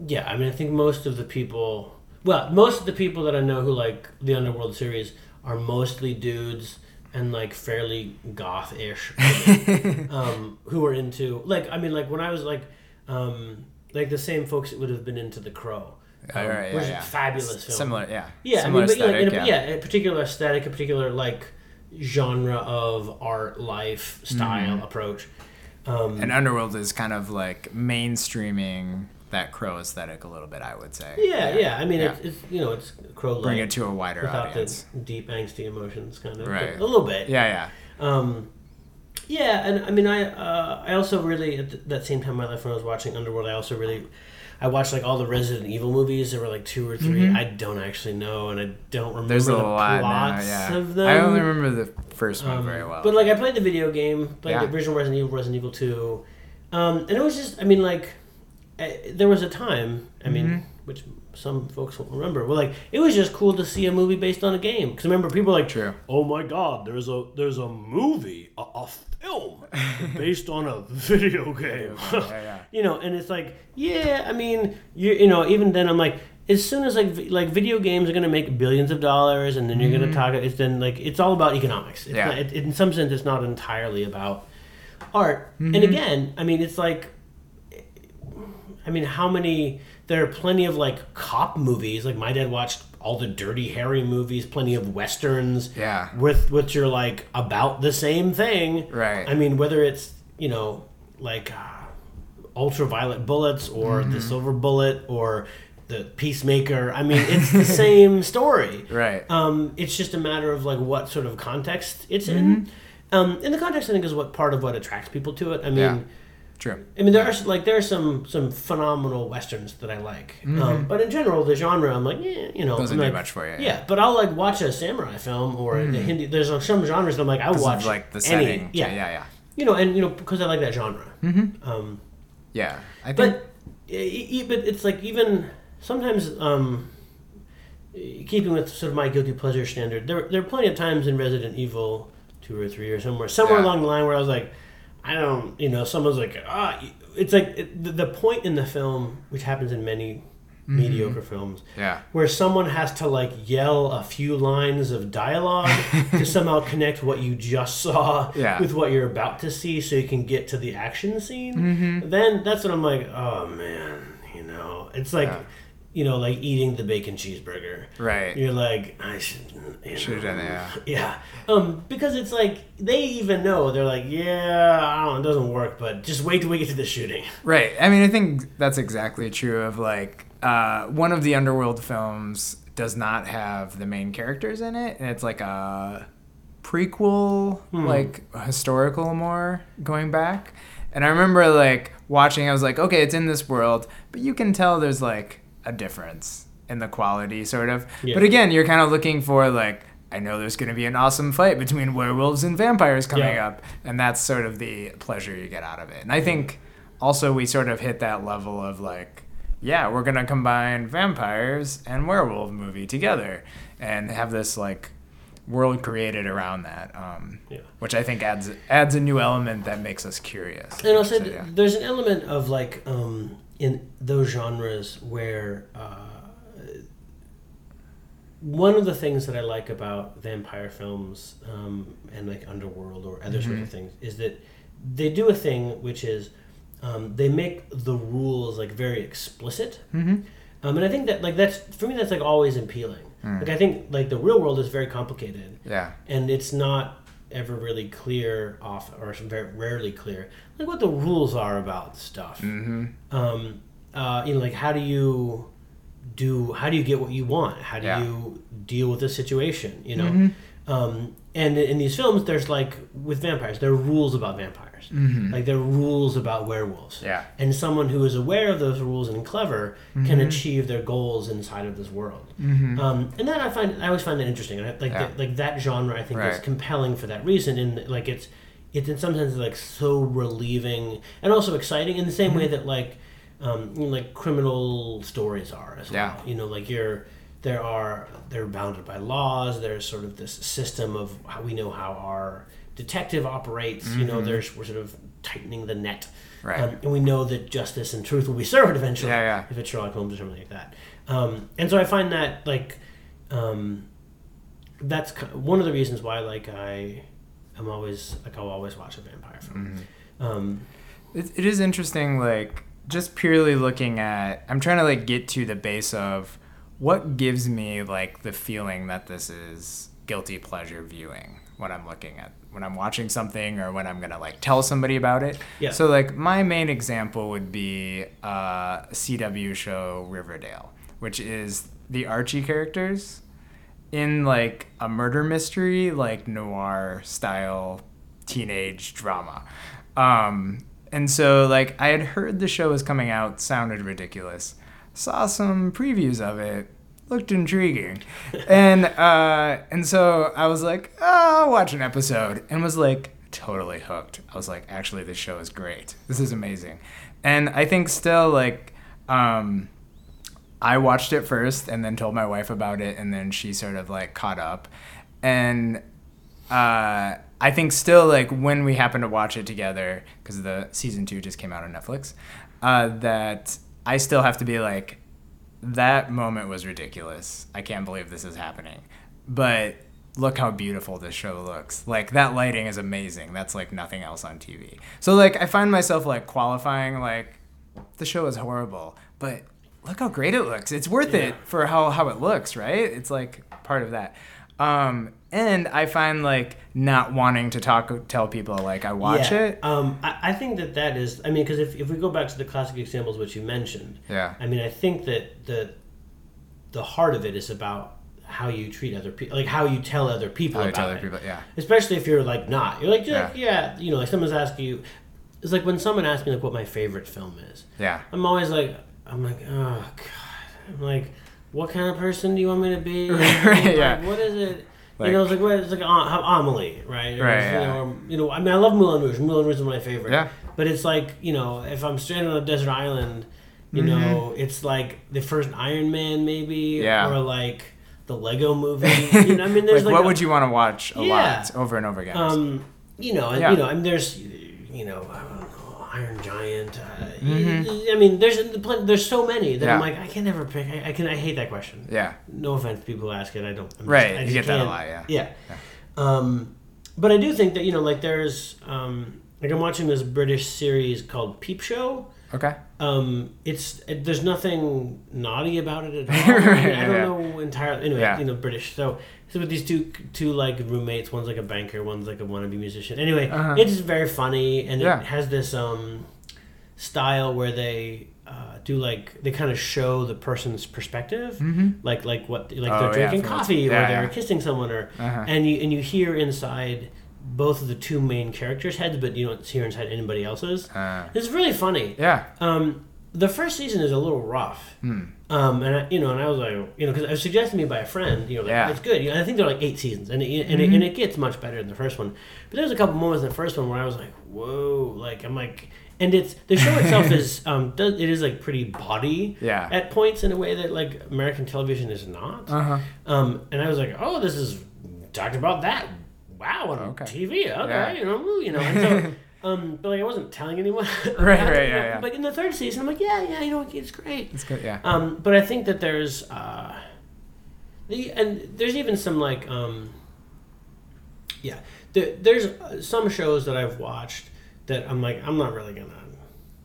yeah, I mean, I think most of the people, well, most of the people that I know who like the Underworld series are mostly dudes and like fairly goth-ish, um, who are into like, I mean, like when I was like, um, like the same folks that would have been into The Crow, um, right, yeah, which is yeah. a fabulous film. Similar, yeah. Yeah, Similar I mean, but, like, in a, yeah. a particular aesthetic, a particular like genre of art, life, style, Mm-hmm. approach. Um, And Underworld is kind of like mainstreaming that crow aesthetic a little bit, I would say. Yeah, yeah. I mean, Yeah. It's, it's you know, it's crow Bring it to a wider without audience. the deep angsty emotions, kind of. Right. A little bit. Yeah, yeah. Um, yeah, and I mean, I uh, I also really at that same time in my life when I was watching Underworld, I also really. I watched like all the Resident Evil movies. There were like two or 3 I don't actually know, and I don't remember Mm-hmm. There's a the lot plots now, yeah. of them. I only remember the first one Um, very well. But like I played the video game, played Yeah. the original Resident Evil, Resident Evil Two, um, and it was just I mean like uh, there was a time I mean Mm-hmm. which some folks won't remember, but like it was just cool to see a movie based on a game because remember people were like True. oh my god there's a there's a movie a, a film based on a video game yeah, yeah. you know and it's like yeah I mean you you know even then I'm like as soon as like like video games are gonna make billions of dollars and then you're gonna talk it's then like it's all about economics it's Yeah. not, it, in some sense it's not entirely about art Mm-hmm. and again I mean it's like I mean, how many? There are plenty of like cop movies. Like my dad watched all the Dirty Harry movies, plenty of westerns. Yeah. With which are like about the same thing. Right. I mean, whether it's you know like uh, ultraviolet bullets or Mm-hmm. the silver bullet or the peacemaker. I mean, it's the same story. Right. Um, it's just a matter of like what sort of context it's in. Um, and the context, I think, is what part of what attracts people to it. I mean, Yeah. True. I mean, there are like there are some some phenomenal westerns that I like, um, but in general, the genre, I'm like, yeah, you know, Mm-hmm. Doesn't I'm do like, much for you, Yeah. yeah. but I'll like watch a samurai film or a Hindi. There's uh, some genres that I'm like, I watch like the any- setting. yeah, Yeah. Yeah. you know, and you know because I like that genre. Mm-hmm. Um, Yeah. I think. but but it's like even sometimes um, keeping with sort of my guilty pleasure standard, there there are plenty of times in Resident Evil two or three or somewhere somewhere Yeah. along the line where I was like, I don't, you know, someone's like, ah, it's like it, the, the point in the film, which happens in many Mm-hmm. mediocre films, yeah. where someone has to like yell a few lines of dialogue to somehow connect what you just saw Yeah. with what you're about to see so you can get to the action scene Mm-hmm. then that's when i'm like oh man you know it's like Yeah. You know like eating the bacon cheeseburger Right. you're like i should you Should have know. done. Yeah. yeah um because it's like they even know they're like yeah i don't know it doesn't work but just wait till we get to the shooting Right. I mean, I think that's exactly true of like uh, one of the underworld films does not have the main characters in it, and it's like a prequel, like historical more going back. And I remember like watching, I was like, okay, it's in this world, but you can tell there's like a difference in the quality, sort of. Yeah. But again, you're kind of looking for like. I know there's going to be an awesome fight between werewolves and vampires coming Yeah. up, and that's sort of the pleasure you get out of it. And I think also we sort of hit that level of like yeah we're gonna combine vampires and werewolf movie together and have this like world created around that um, Yeah. which i think adds adds a new element that makes us curious And also, So, yeah. there's an element of like um, in those genres where uh, one of the things that I like about vampire films um, and like Underworld or other sorts of things is that they do a thing which is um, they make the rules like very explicit. Mm-hmm. Um, and I think that like that's for me that's like always appealing. Like I think like the real world is very complicated yeah and it's not ever really clear off or very rarely clear like what the rules are about stuff. Mm-hmm. um, uh, you know like how do you do how do you get what you want? How do Yeah. you deal with a situation you know? Um, and in these films there's like with vampires there are rules about vampires like there are rules about werewolves. Yeah. and someone who is aware of those rules and clever can achieve their goals inside of this world. Um, and that i find i always find that interesting. Like Yeah. that, like that genre i think is compelling for that reason. And like it's it's in some sense like so relieving and also exciting in the same way that like um, you know, like criminal stories are as well. Yeah. you know like you're there are they're bounded by laws. There's sort of this system of how we know how our detective operates you know there's we're sort of tightening the net Right. um, and we know that justice and truth will be served eventually Yeah, yeah. if it's Sherlock Holmes or something like that um, and so I find that like um, that's one of the reasons why like I am always like I'll always watch a vampire film Mm-hmm. um, it, it is interesting like just purely looking at i'm trying to like get to the base of what gives me like the feeling that this is guilty pleasure viewing when i'm looking at when i'm watching something or when i'm gonna like tell somebody about it Yeah. so like my main example would be uh, cw show riverdale which is the archie characters in like a murder mystery like noir style teenage drama um and so like i had heard the show was coming out sounded ridiculous saw some previews of it looked intriguing. And uh and so i was like oh, i'll watch an episode and was like totally hooked. I was like actually this show is great. This is amazing. And i think still like um I watched it first and then told my wife about it, and then she sort of like caught up. And uh, I think still like when we happened to watch it together, because the season two just came out on Netflix, uh, that I still have to be like, that moment was ridiculous. I can't believe this is happening. But look how beautiful this show looks. Like that lighting is amazing. That's like nothing else on TV. So like I find myself like qualifying like the show is horrible, but look how great it looks. It's worth Yeah. it for how how it looks, right? It's like part of that. Um, and I find like not wanting to talk tell people like I watch yeah. it. Um, I, I think that that is. I mean, because if, if we go back to the classic examples which you mentioned, Yeah. I mean, I think that the the heart of it is about how you treat other people, like how you tell other people How about tell other it. people, yeah. Especially if you're like not, you're like, yeah, Yeah. yeah, you know, like someone's asking you. It's like when someone asks me like what my favorite film is. Yeah. I'm always like, I'm like, oh god, I'm like, what kind of person do you want me to be? Right, Like, yeah. What is it? Like- you know, it's like what it's like Am- Amelie, right? Or, Right, You yeah. know, or, you know, I mean, I love Moulin Rouge. Moulin Rouge is my favorite. Yeah. But it's like you know, if I'm stranded on a desert island, you Mm-hmm. know, it's like the first Iron Man, maybe, Yeah. or like the Lego Movie. you know, I mean, there's like, like, what a- would you want to watch a Yeah. lot over and over again? um, you know, and, Yeah. you know, I mean, there's, you know, I don't know, Iron Giant. Uh, Mhm. I mean, there's there's so many that I'm like, I can never pick. I, I can. I hate that question. yeah. No offense, to people who ask it. I don't. I'm Right, I you just get that a lot, yeah. Yeah. Um, but I do think that you know, like, there's um, like I'm watching this British series called Peep Show. Okay. Um, it's it, there's nothing naughty about it at all. I, mean, I don't yeah. know entirely. Anyway, Yeah. you know, British. So so with these two two like roommates, one's like a banker, one's like a wannabe musician. Anyway, Uh-huh. it's very funny and Yeah. it has this um style where they. Uh, do like they kind of show the person's perspective, Mm-hmm. like like what like Oh, they're drinking the- coffee or they're yeah. kissing someone or Uh-huh. and you and you hear inside both of the two main characters' heads, but you don't hear inside anybody else's. Uh, It's really funny. yeah. Um, the first season is a little rough. Hmm. Um, and I, you know, and I was like, you know, because it was suggested to me by a friend, you know, like, Yeah. it's good. You know, I think they're like eight seasons, and it, and, it, and it gets much better than the first one. But there was a couple moments in the first one where I was like, whoa, like I'm like, and it's the show itself is um, does, it is like pretty body Yeah. at points in a way that like American television is not. Uh huh. Um, and I was like, oh, this is talked about that. Wow, on Okay. TV. Okay, Yeah. you know, you know. And so, um, but like I wasn't telling anyone. Right, right, you yeah, know, yeah. But in the third season, I'm like, yeah, yeah, you know, it's great. It's good. Yeah. Um, but I think that there's, uh, the and there's even some like, um, yeah, there, there's uh, some shows that I've watched that I'm like, I'm not really gonna.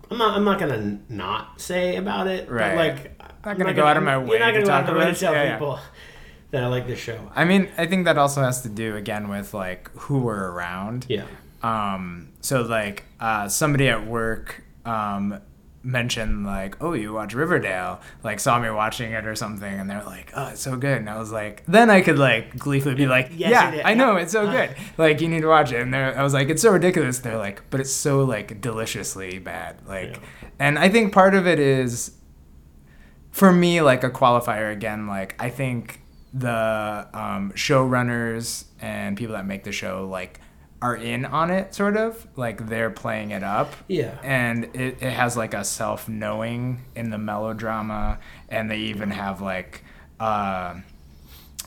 I'm not. I'm not gonna not say about it. Right. But like, I'm not gonna go out of my way. You're not gonna go out talk of my way about to it. tell Yeah, yeah. people that I like this show. I mean, I think that also has to do again with like who we're around. Yeah. Um, so like uh, somebody at work um, mentioned like, "Oh, you watch Riverdale?" Like saw me watching it or something, and they're like, "Oh, it's so good." And I was like, then I could like gleefully be like, Yes, "Yeah. I know it's so Uh. good. Like you need to watch it." And they're, I was like, "It's so ridiculous." They're like, "But it's so like deliciously bad." Like, Yeah. and I think part of it is for me like a qualifier again like i think the um, showrunners and people that make the show like are in on it sort of like they're playing it up. Yeah. and it, it has like a self-knowing in the melodrama and they even have like uh,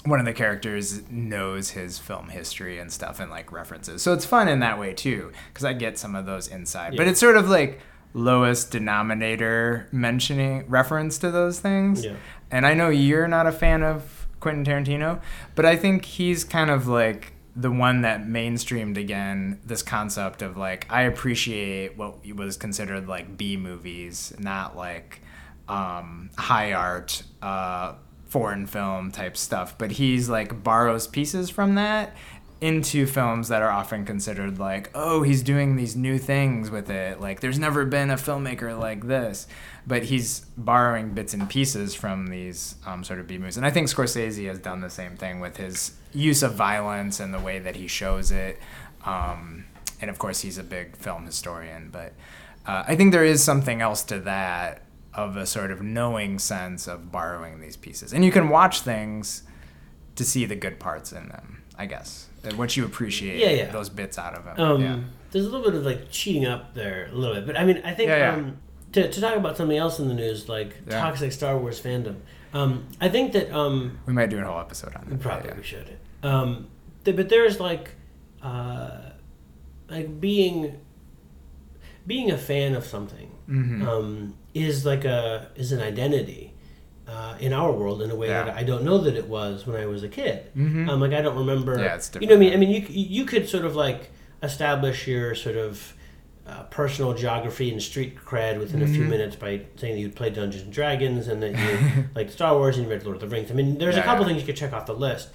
one of the characters knows his film history and stuff and like references. So it's fun in that way too because i get some of those inside. But it's sort of like lowest denominator mentioning reference to those things. Yeah. and i know you're not a fan of quentin tarantino but i think he's kind of like the one that mainstreamed again this concept of like I appreciate what was considered like B movies, not like um, high art uh, foreign film type stuff. But he's like borrows pieces from that into films that are often considered like, oh, he's doing these new things with it. Like, there's never been a filmmaker like this. But he's borrowing bits and pieces from these um, sort of B movies. And I think Scorsese has done the same thing with his use of violence and the way that he shows it. Um, and of course, he's a big film historian. But uh, I think there is something else to that of a sort of knowing sense of borrowing these pieces. And you can watch things to see the good parts in them, I guess. Uh, What you appreciate Yeah, yeah. those bits out of them. Um, yeah. There's a little bit of like cheating up there a little bit, but I mean, I think Yeah, yeah. Um, to, to talk about something else in the news, like toxic Star Wars fandom. Um, I think that um, We might do a whole episode on it. probably we should. Um, th- but there's like, uh, like being being a fan of something Mhm. um, is like a is an identity uh, in our world in a way Yeah. that I don't know that it was when I was a kid. Mhm. Um, like I don't remember. Yeah, it's You know what I mean? I mean, you you could sort of like establish your sort of uh, personal geography and street cred within a few Mm-hmm. minutes by saying that you played Dungeons and Dragons and that you like Star Wars and you read Lord of the Rings. I mean, there's a couple yeah. things you could check off the list.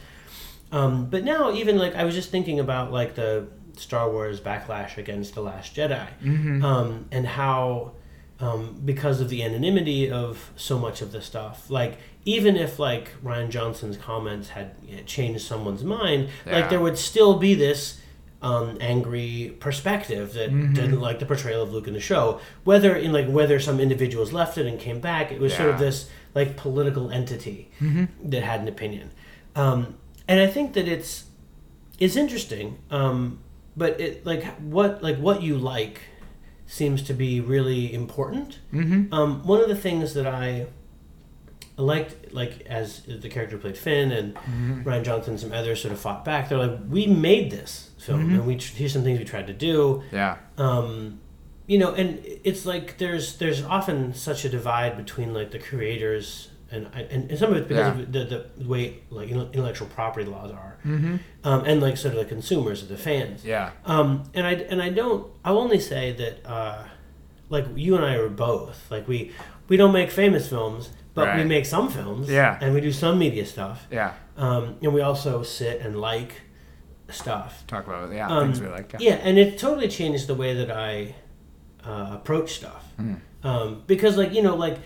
Um, but now, even like I was just thinking about like the Star Wars backlash against the Last Jedi, Mm-hmm. um, and how um, because of the anonymity of so much of the stuff, like even if like Rian Johnson's comments had changed someone's mind, Yeah. like there would still be this. Um, angry perspective that Mm-hmm. didn't like the portrayal of Luke in the show. Whether in like whether some individuals left it and came back, it was sort of this like political entity Mm-hmm. that had an opinion. Um, and I think that it's it's interesting, um, but it like what like what you like seems to be really important. Mm-hmm. Um, one of the things that I liked, like as the character played Finn and Mm-hmm. Rian Johnson, and some others sort of fought back. They're like, we made this film, Mm-hmm. and we here's some things we tried to do. Yeah. Um, you know, and it's like there's there's often such a divide between like the creators and and, and some of it's because Yeah. of the, the way like intellectual property laws are, Mm-hmm. um, and like sort of the consumers or the fans. Yeah. Um, and I and I don't. I'll only say that, uh, like you and I are both like we we don't make famous films, but we make some films. Yeah. And we do some media stuff. Yeah. Um, and we also sit and like stuff. Talk about yeah Um, things we like. Yeah, and it totally changed the way that I uh, approach stuff. Mm. Um, because, like, you know, like,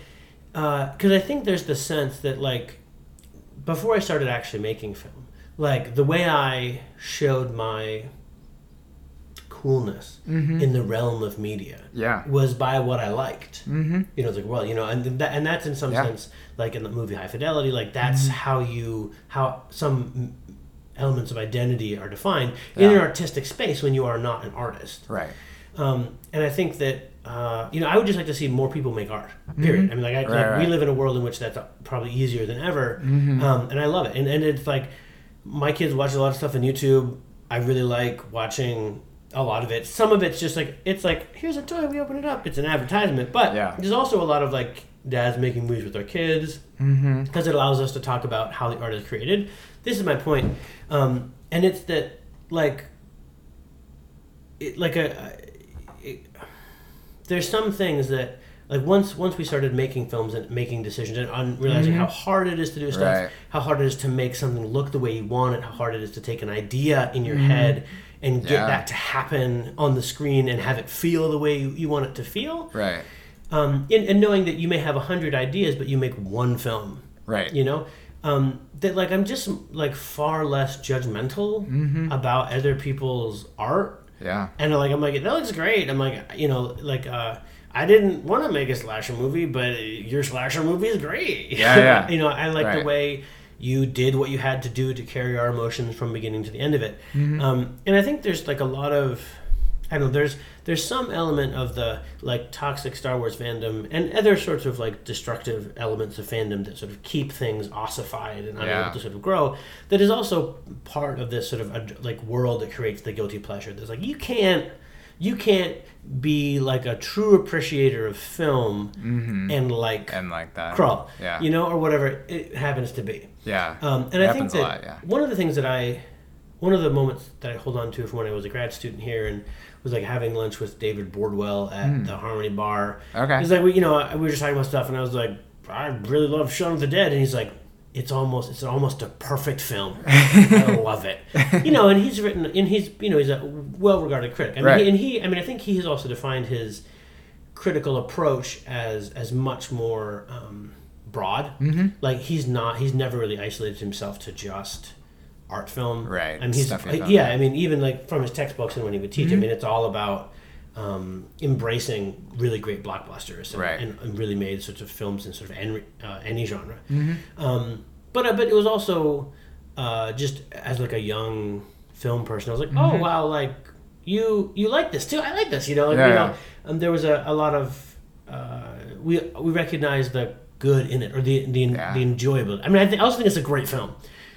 because I think there's the sense that, like, before I started actually making film, like, the way I showed my coolness Mm-hmm. in the realm of media Yeah. was by what I liked. Mm-hmm. You know, it's like, well, you know, and that, and that's in some Yeah. sense, like in the movie High Fidelity, like that's Mm-hmm. how you, how some elements of identity are defined in an artistic space when you are not an artist. Right. Um, and I think that, uh, you know, I would just like to see more people make art, period. I mean, like, I, Right, like we live in a world in which that's probably easier than ever. Mm-hmm. Um, and I love it. And, and it's like, my kids watch a lot of stuff on YouTube. I really like watching a lot of it. Some of it's just like it's like here's a toy, we open it up. It's an advertisement, but Yeah. there's also a lot of like dads making movies with their kids Mm-hmm. because it allows us to talk about how the art is created. This is my point, um, and it's that like it, like a it, there's some things that like once once we started making films and making decisions and on realizing how hard it is to do stuff, Mm-hmm. Right. how hard it is to make something look the way you want it, how hard it is to take an idea in your head and get Mm-hmm. Yeah. that to happen on the screen and have it feel the way you, you want it to feel. Right. Um, and, and knowing that you may have a hundred ideas, but you make one film Right. you know um, that like i'm just like far less judgmental Mm-hmm. about other people's art Yeah. and like i'm like that looks great i'm like you know like uh I didn't want to make a slasher movie, but your slasher movie is great. Yeah, yeah. you know, I like the way you did what you had to do to carry our emotions from beginning to the end of it. Mm-hmm. Um, and I think there's like a lot of, I don't know, there's there's some element of the like toxic Star Wars fandom and other sorts of like destructive elements of fandom that sort of keep things ossified and unable Yeah. to sort of grow. That is also part of this sort of like world that creates the guilty pleasure. There's like you can't you can't be like a true appreciator of film and like Mm-hmm. And like that. crawl, Yeah. you know, or whatever it happens to be. Yeah. Um, and It I think that lot, yeah. one of the things that I, one of the moments that I hold on to from when I was a grad student here and was like having lunch with David Bordwell at the Harmony Bar. Okay. He's like, we, you know, we were just talking about stuff, and I was like, I really love Shaun of the Dead, and he's like, it's almost, it's almost a perfect film. I love it. You know, and he's written, and he's, you know, he's a well-regarded critic. I mean, Right. he, and he, I mean, I think he has also defined his critical approach as as much more um, broad. Mm-hmm. Like he's not, he's never really isolated himself to just art film. Right, I mean, he's stuff like, yeah. yeah. I mean, even like from his textbooks and when he would teach. I mean, it's all about um, embracing really great blockbusters and, Right. and, and really made sorts of films in sort of any, uh, any genre. Mm-hmm. Um, but uh, but it was also uh, just as like a young film person, I was like, oh Mm-hmm. wow, like you you like this too. I like this. You know, like, Yeah, you yeah. know. Um, there was a, a lot of uh, we we recognize the good in it or the the, Yeah. the enjoyable. I mean, I, th- I also think it's a great film.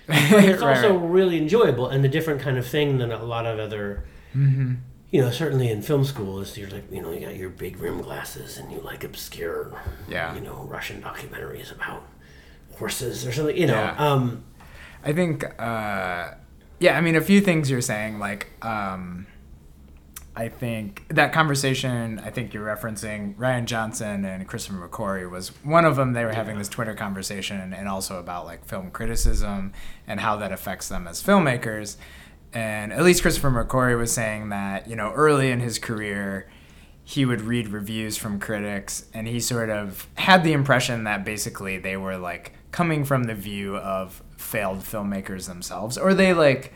It's Right, also right. really enjoyable and a different kind of thing than a lot of other. Mm-hmm. You know, certainly in film school, is you're like, you know, you got your big rim glasses and you like obscure, Yeah. you know, Russian documentaries about horses or something. You know, Yeah. um, I think, uh, yeah, I mean, a few things you're saying, like, um, I think that conversation, I think you're referencing Rian Johnson and Christopher McQuarrie was one of them. They were having this Twitter conversation and also about like film criticism and how that affects them as filmmakers. And at least Christopher McQuarrie was saying that, you know, early in his career, he would read reviews from critics and he sort of had the impression that basically they were like coming from the view of failed filmmakers themselves or they like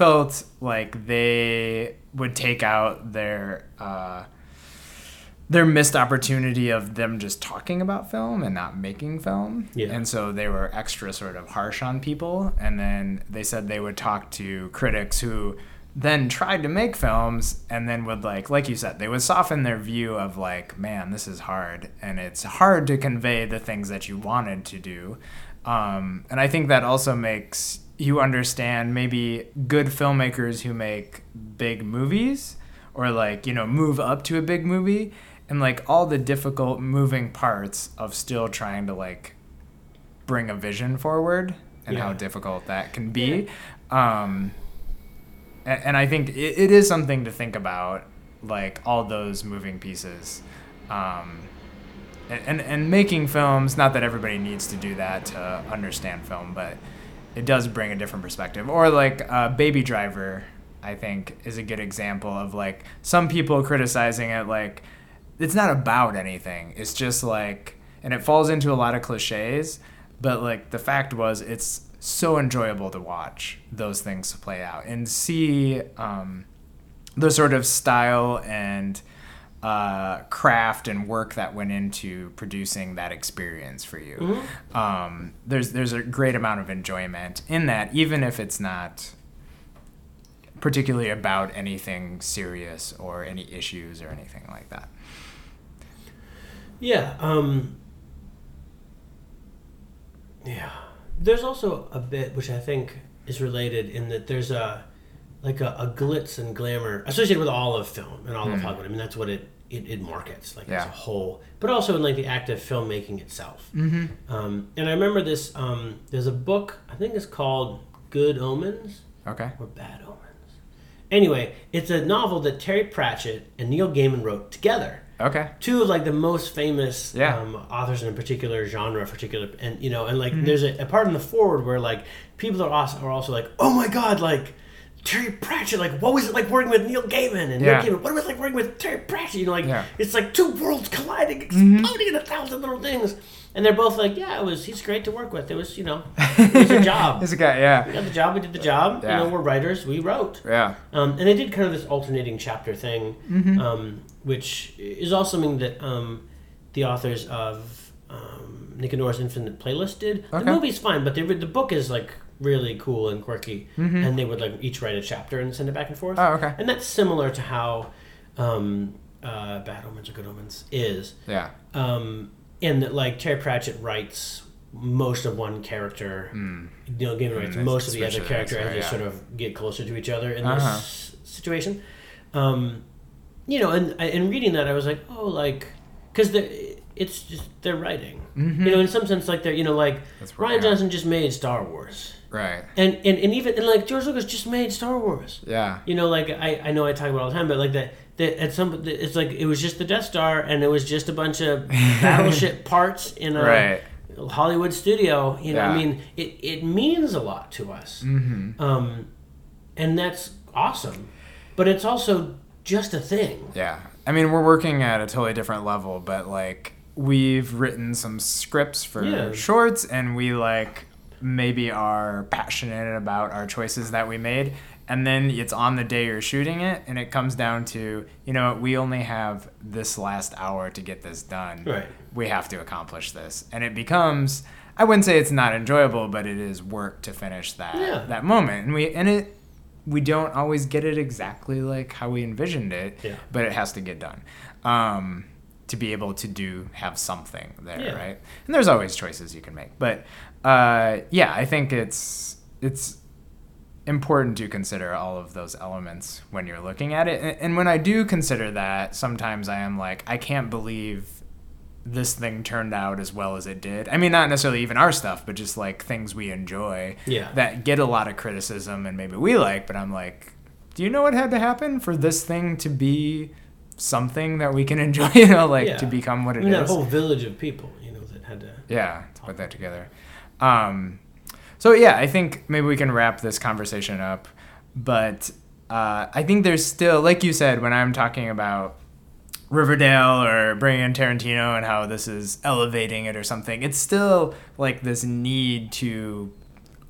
felt like they would take out their uh, their missed opportunity of them just talking about film and not making film. Yeah. And so they were extra sort of harsh on people. And then they said they would talk to critics who then tried to make films and then would like like you said they would soften their view of like man this is hard and it's hard to convey the things that you wanted to do um, and i think that also makes you understand maybe good filmmakers who make big movies or like you know move up to a big movie and like all the difficult moving parts of still trying to like bring a vision forward and how difficult that can be um, a- and I think it, it is something to think about, like all those moving pieces, um, and, and and making films. Not that everybody needs to do that to understand film, but it does bring a different perspective. Or like uh, Baby Driver, I think is a good example of like some people criticizing it like it's not about anything. It's just like, and it falls into a lot of cliches. But like the fact was, it's so enjoyable to watch those things play out and see um, the sort of style and uh, craft and work that went into producing that experience for you. Um, there's there's a great amount of enjoyment in that, even if it's not particularly about anything serious or any issues or anything like that. Yeah. Um, yeah. There's also a bit which I think is related in that there's a like a, a glitz and glamour associated with all of film and all of Hollywood. I mean, that's what it it, it markets like as a whole, but also in like the act of filmmaking itself. Mm-hmm. Um, and I remember this. Um, there's a book I think it's called Good Omens Okay. or Bad Omens. Anyway, it's a novel that Terry Pratchett and Neil Gaiman wrote together Okay. two of like the most famous Yeah. um, authors in a particular genre, particular, and you know, and Mm-hmm. like there's a, a part in the foreword where like people are also, are also like, oh my god, like Terry Pratchett, like what was it like working with Neil Gaiman and Yeah. Neil Gaiman? What was it like working with Terry Pratchett? You know, like Yeah. Mm-hmm. it's like two worlds colliding, exploding in a thousand little things, and they're both like, yeah, it was. He's great to work with. It was, you know, it was a job. it's a guy, yeah. We got the job. We did the job. Yeah. You know, we're writers. We wrote. Yeah. Um, and they did kind of this alternating chapter thing, Mm-hmm. um, which is also something that um, the authors of um, Nick and Nora's Infinite Playlist did. Okay. The movie's fine, but they, the book is like really cool and quirky, and they would like each write a chapter and send it back and forth. Mm-hmm. Oh, okay. And that's similar to how um, uh, Bad Omens or Good Omens is. Yeah. Um, and that like Terry Pratchett writes most of one character. You know, Gaiman writes Mm, most of the other character as they yeah. sort of get closer to each other in Uh-huh. this situation. Um, you know, and and reading that, I was like, oh, like, because the it's just they're writing. You know, in some sense, like they're you know, like Mm-hmm. Rian. Johnson just made Star Wars, Right. and and and even and like George Lucas just made Star Wars. Yeah. You know, like I, I know I talk about it all the time, but like that, that at some it's like it was just the Death Star and it was just a bunch of battleship parts in a Right. Hollywood studio. You know, I mean, it, it means a lot to us, mm-hmm. um, and that's awesome. But it's also just a thing. Yeah. I mean, we're working at a totally different level, but like we've written some scripts for Yeah. shorts and we like maybe are passionate about our choices that we made. And then it's on the day you're shooting it, and it comes down to, you know, we only have this last hour to get this done. Right. We have to accomplish this. And it becomes, I wouldn't say it's not enjoyable, but it is work to finish that Yeah. that moment. And we and it we don't always get it exactly like how we envisioned it, Yeah. but it has to get done um, to be able to do have something there, Yeah. right? And there's always choices you can make, but uh, yeah, I think it's it's important to consider all of those elements when you're looking at it. And, and when I do consider that, sometimes I am like, I can't believe this thing turned out as well as it did. I mean, not necessarily even our stuff, but just like things we enjoy Yeah. that get a lot of criticism and maybe we like, but I'm like, do you know what had to happen for this thing to be something that we can enjoy? You know, like Yeah. to become what I it mean, is. whole village of people, you know, that had to. yeah, to put that together. Um, so yeah, I think maybe we can wrap this conversation up. But uh, I think there's still, like you said, when I'm talking about Riverdale or bringing in Tarantino and how this is elevating it or something, it's still like this need to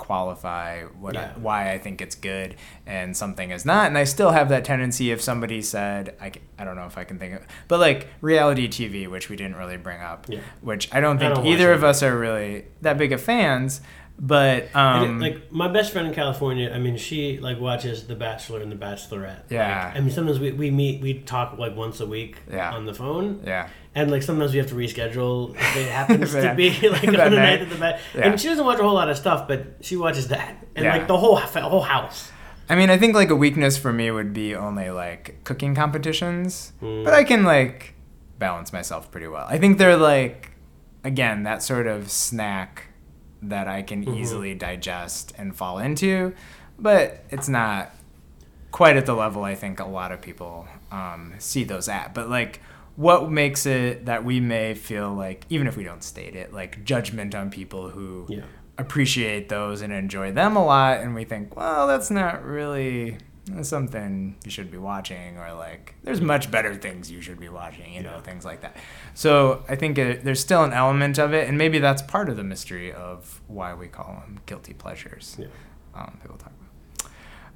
qualify what I, why I think it's good and something is not. And I still have that tendency if somebody said, I, I don't know if I can think of, but like reality TV, which we didn't really bring up, Yeah. which I don't I think don't either of us are really that big of fans. But um, did- like my best friend in California, I mean, she like watches The Bachelor and The Bachelorette. Yeah. Like, I mean, sometimes we, we meet, we talk like once a week Yeah. on the phone. yeah, And like sometimes we have to reschedule if it happens to be like on the night of the bat. Yeah. And she doesn't watch a whole lot of stuff, but she watches that and Yeah. like the whole whole house. I mean, I think like a weakness for me would be only like cooking competitions, Mm. but I can like balance myself pretty well. I think they're like, again, that sort of snack that I can Mm-hmm. easily digest and fall into, but it's not quite at the level I think a lot of people um, see those at. But like, what makes it that we may feel like, even if we don't state it, like judgment on people who Yeah. appreciate those and enjoy them a lot, and we think, well, that's not really something you should be watching, or like, there's much better things you should be watching, you know, Yeah. things like that. So I think it, there's still an element of it, and maybe that's part of the mystery of why we call them guilty pleasures. Yeah. Um, people talk.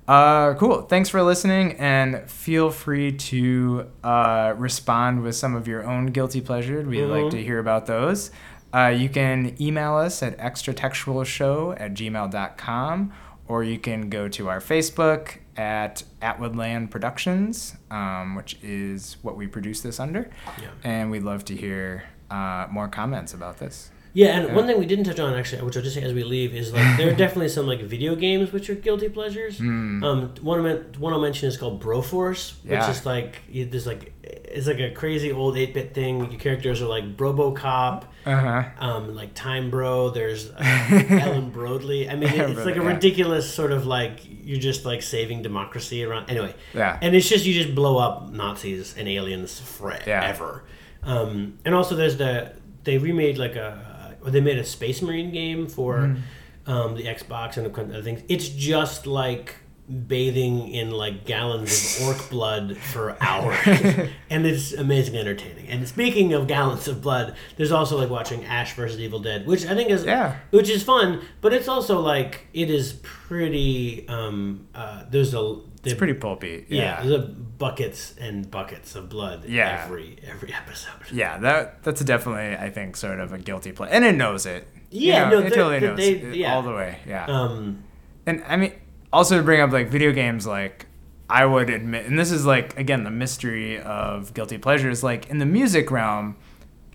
Uh, cool. Thanks for listening, and feel free to uh, respond with some of your own guilty pleasures. We'd like Mhm. to hear about those. Uh, you can email us at extratextualshow at gmail.com, or you can go to our Facebook at Atwoodland Productions, um, which is what we produce this under. Yeah. And we'd love to hear uh, more comments about this. Yeah, and Yeah. one thing we didn't touch on actually, which I'll just say as we leave, is like there are definitely some like video games which are guilty pleasures. Hmm. Um, one one I'll mention is called Broforce, which Yeah. is like there's like it's like a crazy old eight bit thing. Your characters are like RoboCop, Uh huh. um, like Time Bro. There's uh, Ellen Broadley. I mean, it- it's like a Yeah. ridiculous sort of like you're just like saving democracy around. Anyway, Yeah. and it's just you just blow up Nazis and aliens Yeah. forever. Um, and also there's the they remade like a or they made a Space Marine game for Mm-hmm. um, the Xbox and a other things. It's just like bathing in like gallons of orc blood for hours and it's amazing entertaining and speaking of gallons of blood there's also like watching ash versus evil dead which i think is Yeah. which is fun but it's also like it is pretty um uh there's a It's pretty pulpy. yeah, Yeah. there's buckets and buckets of blood Yeah. every every episode Yeah, that that's definitely I think sort of a guilty play, and it knows it. You Yeah, know, no, it totally knows they- it yeah. all the way. Yeah, um and I mean, also to bring up like video games, like I would admit, and this is like again the mystery of guilty pleasures. Like in the music realm,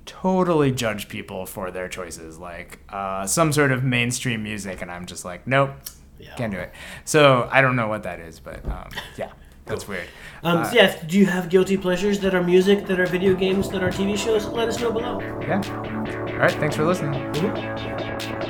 totally judge people for their choices, like uh, some sort of mainstream music, and I'm just like, nope, Yeah. can't do it. So I don't know what that is, but um, yeah, that's weird. um Uh, so yeah do you have guilty pleasures that are music that are video games that are tv shows let us know below yeah. All right, thanks for listening. Mhm.